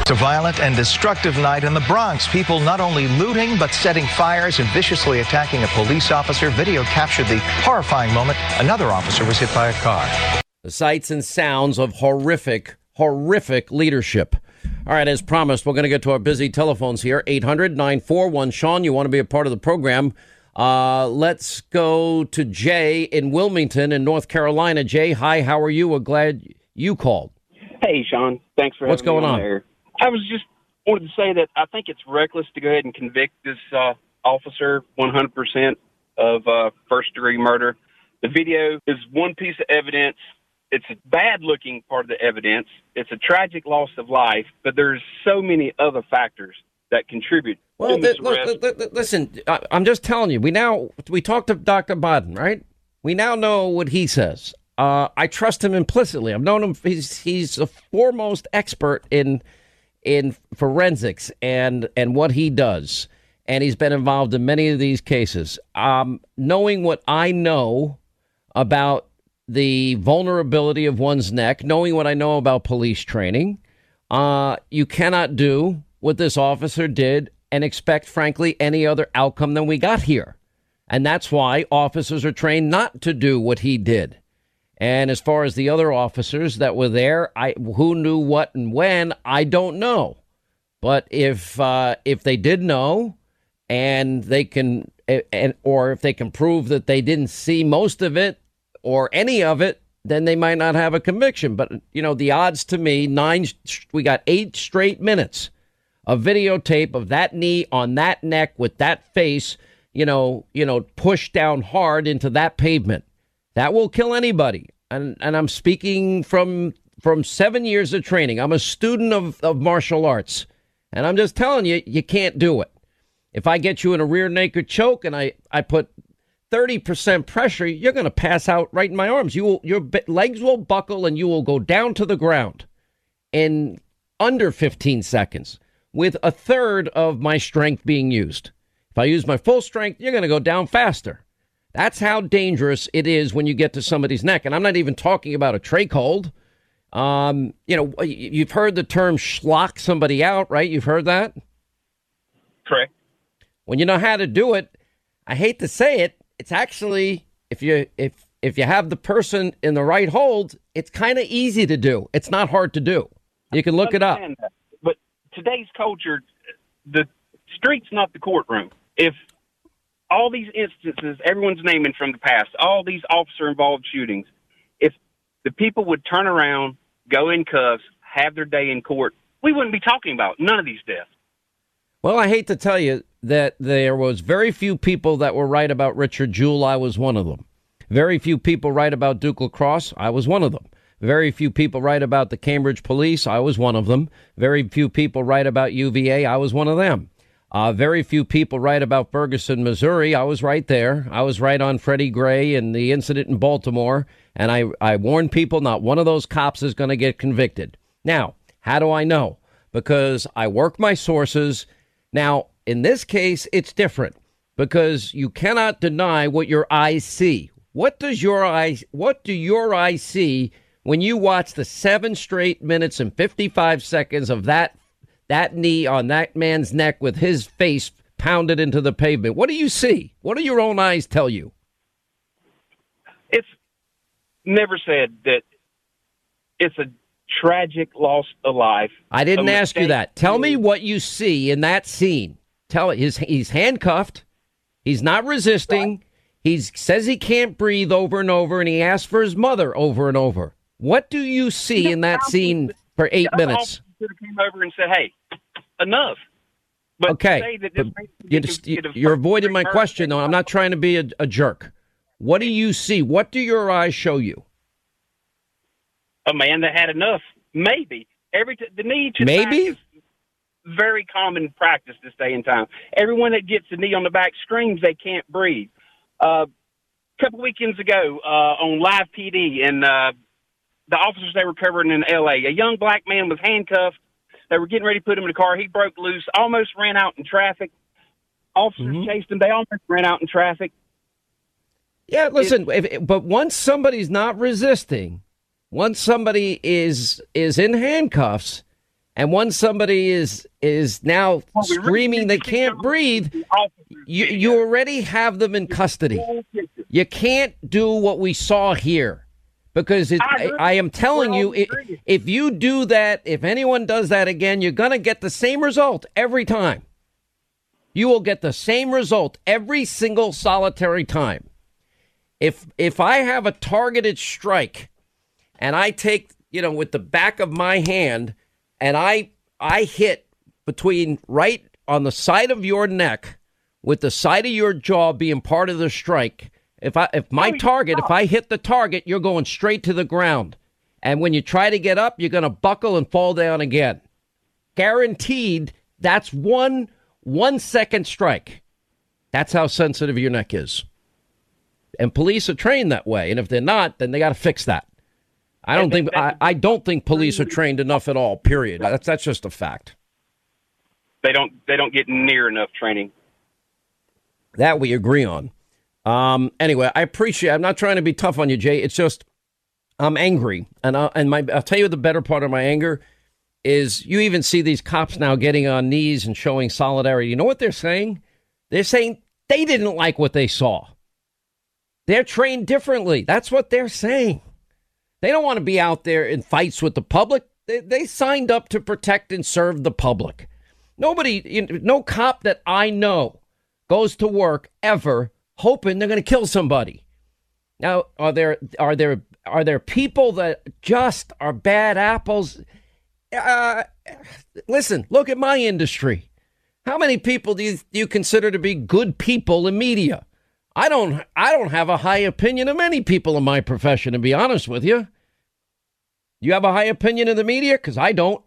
S11: It's a violent and destructive night in the Bronx. People not only looting, but setting fires and viciously attacking a police officer. Video captured the horrifying moment. Another officer was hit by a car.
S1: The sights and sounds of horrific, horrific leadership. All right, as promised, we're going to get to our busy telephones here. 800 941 Sean, you want to be a part of the program. Uh, let's go to Jay in Wilmington in North Carolina. Jay, hi, how are you? We're glad you called.
S19: Hey, Sean. Thanks for
S1: What's
S19: having me
S1: going on?
S19: There. I was just wanted to say that I think it's reckless to go ahead and convict this uh, officer 100% of uh, first degree murder. The video is one piece of evidence. It's a bad looking part of the evidence. It's a tragic loss of life, but there's so many other factors that contribute.
S1: Well, th- th- th- listen, I- I'm just telling you. We now we talked to Dr. Baden, right? We now know what he says. Uh, I trust him implicitly. I've known him. He's he's a foremost expert in in forensics and and what he does, and he's been involved in many of these cases. Um, knowing what I know about the vulnerability of one's neck, knowing what I know about police training, uh, you cannot do what this officer did and expect, frankly, any other outcome than we got here. And that's why officers are trained not to do what he did. And as far as the other officers that were there, I who knew what and when, I don't know. But if uh, if they did know, and they can, and or if they can prove that they didn't see most of it or any of it, then they might not have a conviction. But you know, the odds to me, nine, we got eight straight minutes of videotape of that knee on that neck with that face, you know, you know, pushed down hard into that pavement. That will kill anybody. And and I'm speaking from from seven years of training. I'm a student of, of martial arts. And I'm just telling you, you can't do it. If I get you in a rear naked choke and I, I put 30% pressure, you're going to pass out right in my arms. You will, your legs will buckle and you will go down to the ground in under 15 seconds with a third of my strength being used. If I use my full strength, you're going to go down faster. That's how dangerous it is when you get to somebody's neck. And I'm not even talking about a trach hold. Um, you know, you've heard the term schlock somebody out, right? You've heard that?
S19: Correct.
S1: When you know how to do it, I hate to say it, it's actually if you if if you have the person in the right hold, it's kind of easy to do. It's not hard to do. You can look it up.
S19: That. But today's culture, the street's not the courtroom. If all these instances, everyone's naming from the past, all these officer involved shootings, if the people would turn around, go in cuffs, have their day in court, we wouldn't be talking about none of these deaths.
S1: Well, I hate to tell you that there was very few people that were right about Richard Jewell. I was one of them. Very few people right about Duke Lacrosse. I was one of them. Very few people write about the Cambridge police. I was one of them. Very few people write about UVA. I was one of them. Uh, very few people write about Ferguson, Missouri. I was right there. I was right on Freddie Gray and the incident in Baltimore. And I, I warned people not one of those cops is going to get convicted. Now, how do I know? Because I work my sources. Now, in this case, it's different because you cannot deny what your eyes see. What does your eyes what do your eyes see when you watch the 7 straight minutes and 55 seconds of that that knee on that man's neck with his face pounded into the pavement? What do you see? What do your own eyes tell you?
S19: It's never said that it's a tragic loss of life.
S1: I didn't ask you that. Tell me what you see in that scene. Tell it. He's, he's handcuffed. He's not resisting. Right. He says he can't breathe over and over, and he asks for his mother over and over. What do you see in that scene for eight minutes?
S19: Should have came over and said, "Hey, enough."
S1: But okay, you are avoiding my question, though. I'm not trying to be a, a jerk. What do you see? What do your eyes show you?
S19: A man that had enough. Maybe every t- the knee to
S1: maybe
S19: very common practice this day and time. Everyone that gets a knee on the back screams they can't breathe. Uh, a couple weekends ago uh, on Live PD, and uh, the officers they were covering in L.A., a young black man was handcuffed. They were getting ready to put him in the car. He broke loose, almost ran out in traffic. Officers mm-hmm. chased him. They almost ran out in traffic.
S1: Yeah, listen, if, but once somebody's not resisting, once somebody is is in handcuffs, and once somebody is is now well, screaming they can't breathe, you you already have them in custody. You can't do what we saw here because it, I, I, am telling you, it, if you do that, if anyone does that again, you're going to get the same result every time. You will get the same result every single solitary time. If if I have a targeted strike and I take, you know, with the back of my hand and I I hit between right on the side of your neck with the side of your jaw being part of the strike. If I if my oh, target, if I hit the target, you're going straight to the ground. And when you try to get up, you're going to buckle and fall down again. Guaranteed that's one one second strike. That's how sensitive your neck is. And police are trained that way. And if they're not, then they got to fix that. I don't think I, I don't think police are trained enough at all. Period. That's that's just a fact.
S19: They don't they don't get near enough training.
S1: That we agree on. Um, anyway, I appreciate. I'm not trying to be tough on you, Jay. It's just I'm angry, and I, and my I'll tell you the better part of my anger is you even see these cops now getting on knees and showing solidarity. You know what they're saying? They're saying they didn't like what they saw. They're trained differently. That's what they're saying. They don't want to be out there in fights with the public. They, they signed up to protect and serve the public. Nobody, no cop that I know goes to work ever hoping they're going to kill somebody. Now, are there are there are there people that just are bad apples? Uh, listen, look at my industry. How many people do you, do you consider to be good people in media? I don't I don't have a high opinion of many people in my profession to be honest with you. You have a high opinion of the media cuz I don't.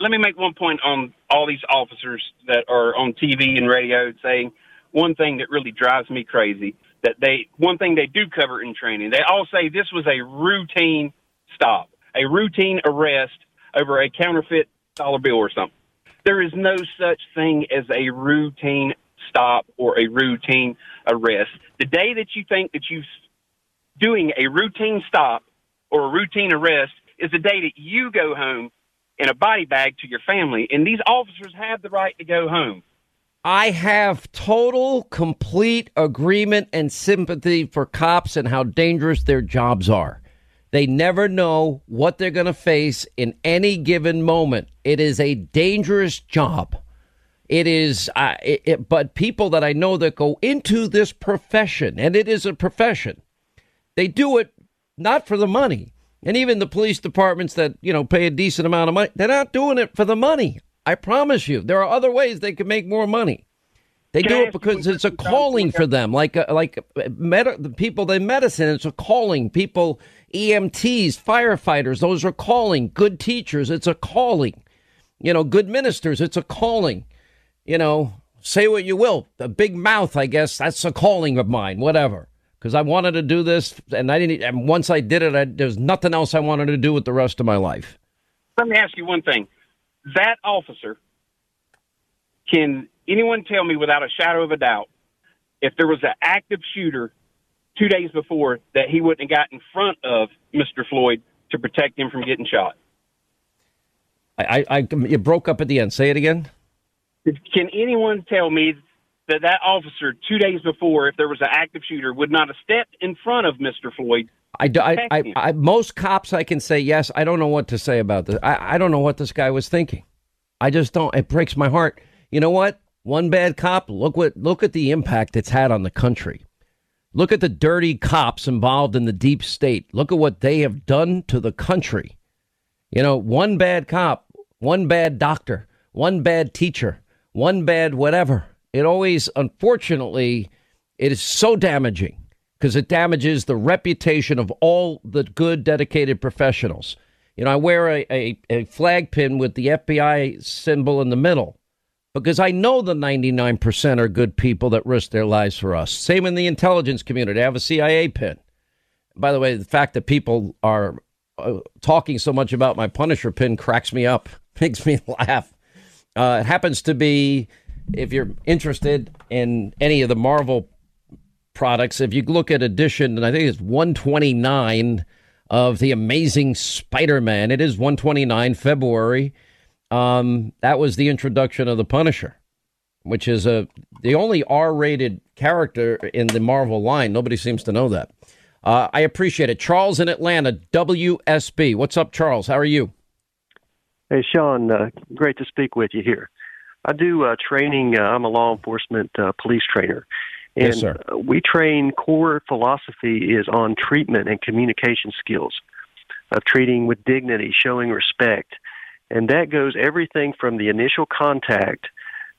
S19: Let me make one point on all these officers that are on TV and radio saying one thing that really drives me crazy that they one thing they do cover in training. They all say this was a routine stop, a routine arrest over a counterfeit dollar bill or something. There is no such thing as a routine stop or a routine arrest. The day that you think that you're doing a routine stop or a routine arrest is the day that you go home in a body bag to your family. And these officers have the right to go home.
S1: I have total, complete agreement and sympathy for cops and how dangerous their jobs are. They never know what they're going to face in any given moment. It is a dangerous job. It is, uh, it, it, but people that I know that go into this profession, and it is a profession, they do it not for the money. And even the police departments that, you know, pay a decent amount of money, they're not doing it for the money. I promise you, there are other ways they can make more money. They Can do it because it's a calling for them, like uh, like uh, med- the people in medicine. It's a calling. People, EMTs, firefighters, those are calling. Good teachers, it's a calling. You know, good ministers, it's a calling. You know, say what you will. The big mouth, I guess, that's a calling of mine. Whatever, because I wanted to do this, and I didn't. And once I did it, I, there's nothing else I wanted to do with the rest of my life.
S19: Let me ask you one thing that officer can anyone tell me without a shadow of a doubt if there was an active shooter two days before that he wouldn't have got in front of Mr. Floyd to protect him from getting shot?
S1: I, I, you broke up at the end. Say it again.
S19: Can anyone tell me that that officer two days before, if there was an active shooter, would not have stepped in front of Mr. Floyd
S1: I, I, I, I, most cops I can say yes. I don't know what to say about this. I, I don't know what this guy was thinking. I just don't. It breaks my heart. You know what? One bad cop. Look what look at the impact it's had on the country. Look at the dirty cops involved in the deep state. Look at what they have done to the country. You know, one bad cop, one bad doctor, one bad teacher, one bad whatever. It always, unfortunately, it is so damaging because it damages the reputation of all the good, dedicated professionals. You know, I wear a, a, a, flag pin with the FBI symbol in the middle because I know the 99% are good people that risk their lives for us. Same in the intelligence community. I have a CIA pin. By the way, the fact that people are uh, talking so much about my Punisher pin cracks me up, makes me laugh. Uh, it happens to be, if you're interested in any of the Marvel products. If you look at edition, and I think it's 129 of the Amazing Spider-Man. It is 129 February. Um, that was the introduction of the Punisher, which is a the only R-rated character in the Marvel line. Nobody seems to know that. Uh, I appreciate it. Charles in Atlanta, WSB. What's up, Charles? How are you?
S20: Hey, Sean. Uh, great to speak with you here. I do uh, training. Uh, I'm a law enforcement uh, police trainer, and
S1: yes, sir.
S20: we train core philosophy is on treatment and communication skills of treating with dignity, showing respect. And that goes everything from the initial contact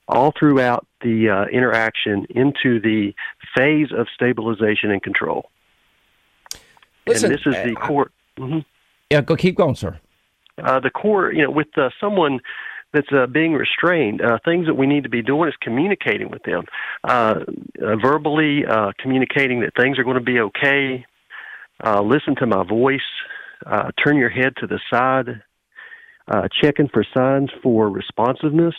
S20: all throughout the uh, interaction into the phase of stabilization and control.
S1: Listen,
S20: and this is the
S1: uh,
S20: core. Mm-hmm.
S1: Yeah, go keep going, sir.
S20: Uh, the core, you know, with uh, someone that's uh, being restrained. Uh, things that we need to be doing is communicating with them, uh, uh, verbally uh, communicating that things are going to be okay. Listen to my voice. Turn your head to the side. Checking for signs for responsiveness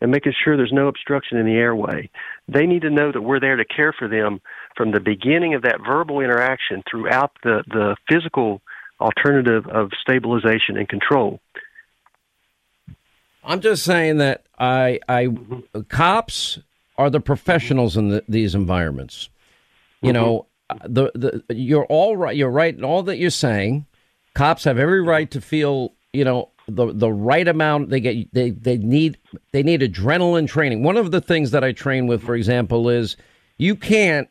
S20: and making sure there's no obstruction in the airway. They need to know that we're there to care for them from the beginning of that verbal interaction throughout the, the physical alternative of stabilization and control.
S1: I'm just saying that I, I, cops are the professionals in the, these environments. You mm-hmm. know, the the you're all right. You're right in all that you're saying. Cops have every right to feel, you know, the the right amount. They get they they need they need adrenaline training. One of the things that I train with, for example, is you can't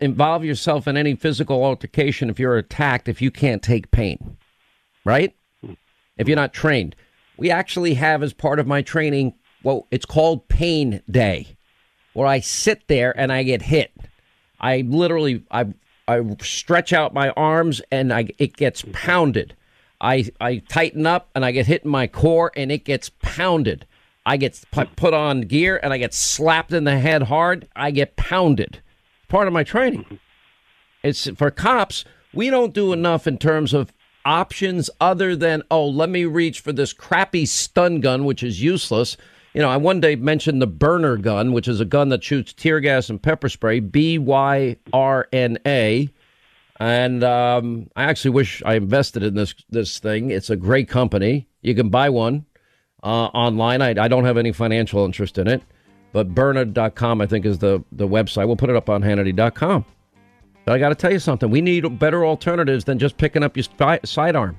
S1: involve yourself in any physical altercation if you're attacked if you can't take pain, right? If you're not trained we actually have as part of my training, well, it's called pain day, where I sit there and I get hit. I literally, I, I stretch out my arms and I, it gets pounded. I, I tighten up and I get hit in my core and it gets pounded. I get put on gear and I get slapped in the head hard. I get pounded. Part of my training. It's for cops. We don't do enough in terms of options other than, oh, let me reach for this crappy stun gun, which is useless. You know, I one day mentioned the Byrna gun, which is a gun that shoots tear gas and pepper spray, B Y R N A. And um, I actually wish I invested in this this thing. It's a great company. You can buy one uh, online. I, I don't have any financial interest in it, but Byrna.com, I think, is the, the website. We'll put it up on Hannity.com. But I got to tell you something. We need better alternatives than just picking up your spy, sidearm.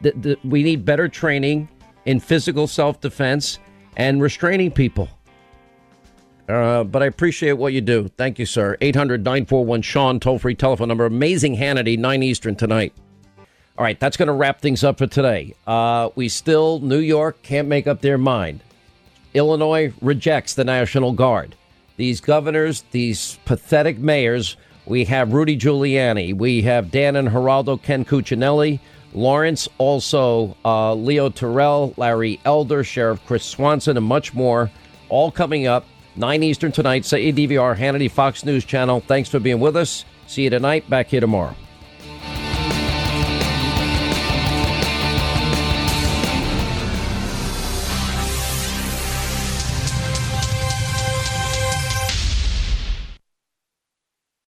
S1: The, the, we need better training in physical self defense and restraining people. Uh, but I appreciate what you do. Thank you, sir. 800 941 Sean, toll free telephone number. Amazing Hannity, 9 Eastern tonight. All right, that's going to wrap things up for today. Uh, we still, New York can't make up their mind. Illinois rejects the National Guard. These governors, these pathetic mayors, we have Rudy Giuliani. We have Dan and Geraldo, Ken Cuccinelli, Lawrence, also uh, Leo Terrell, Larry Elder, Sheriff Chris Swanson, and much more. All coming up 9 Eastern tonight. Say DVR Hannity Fox News Channel. Thanks for being with us. See you tonight. Back here tomorrow.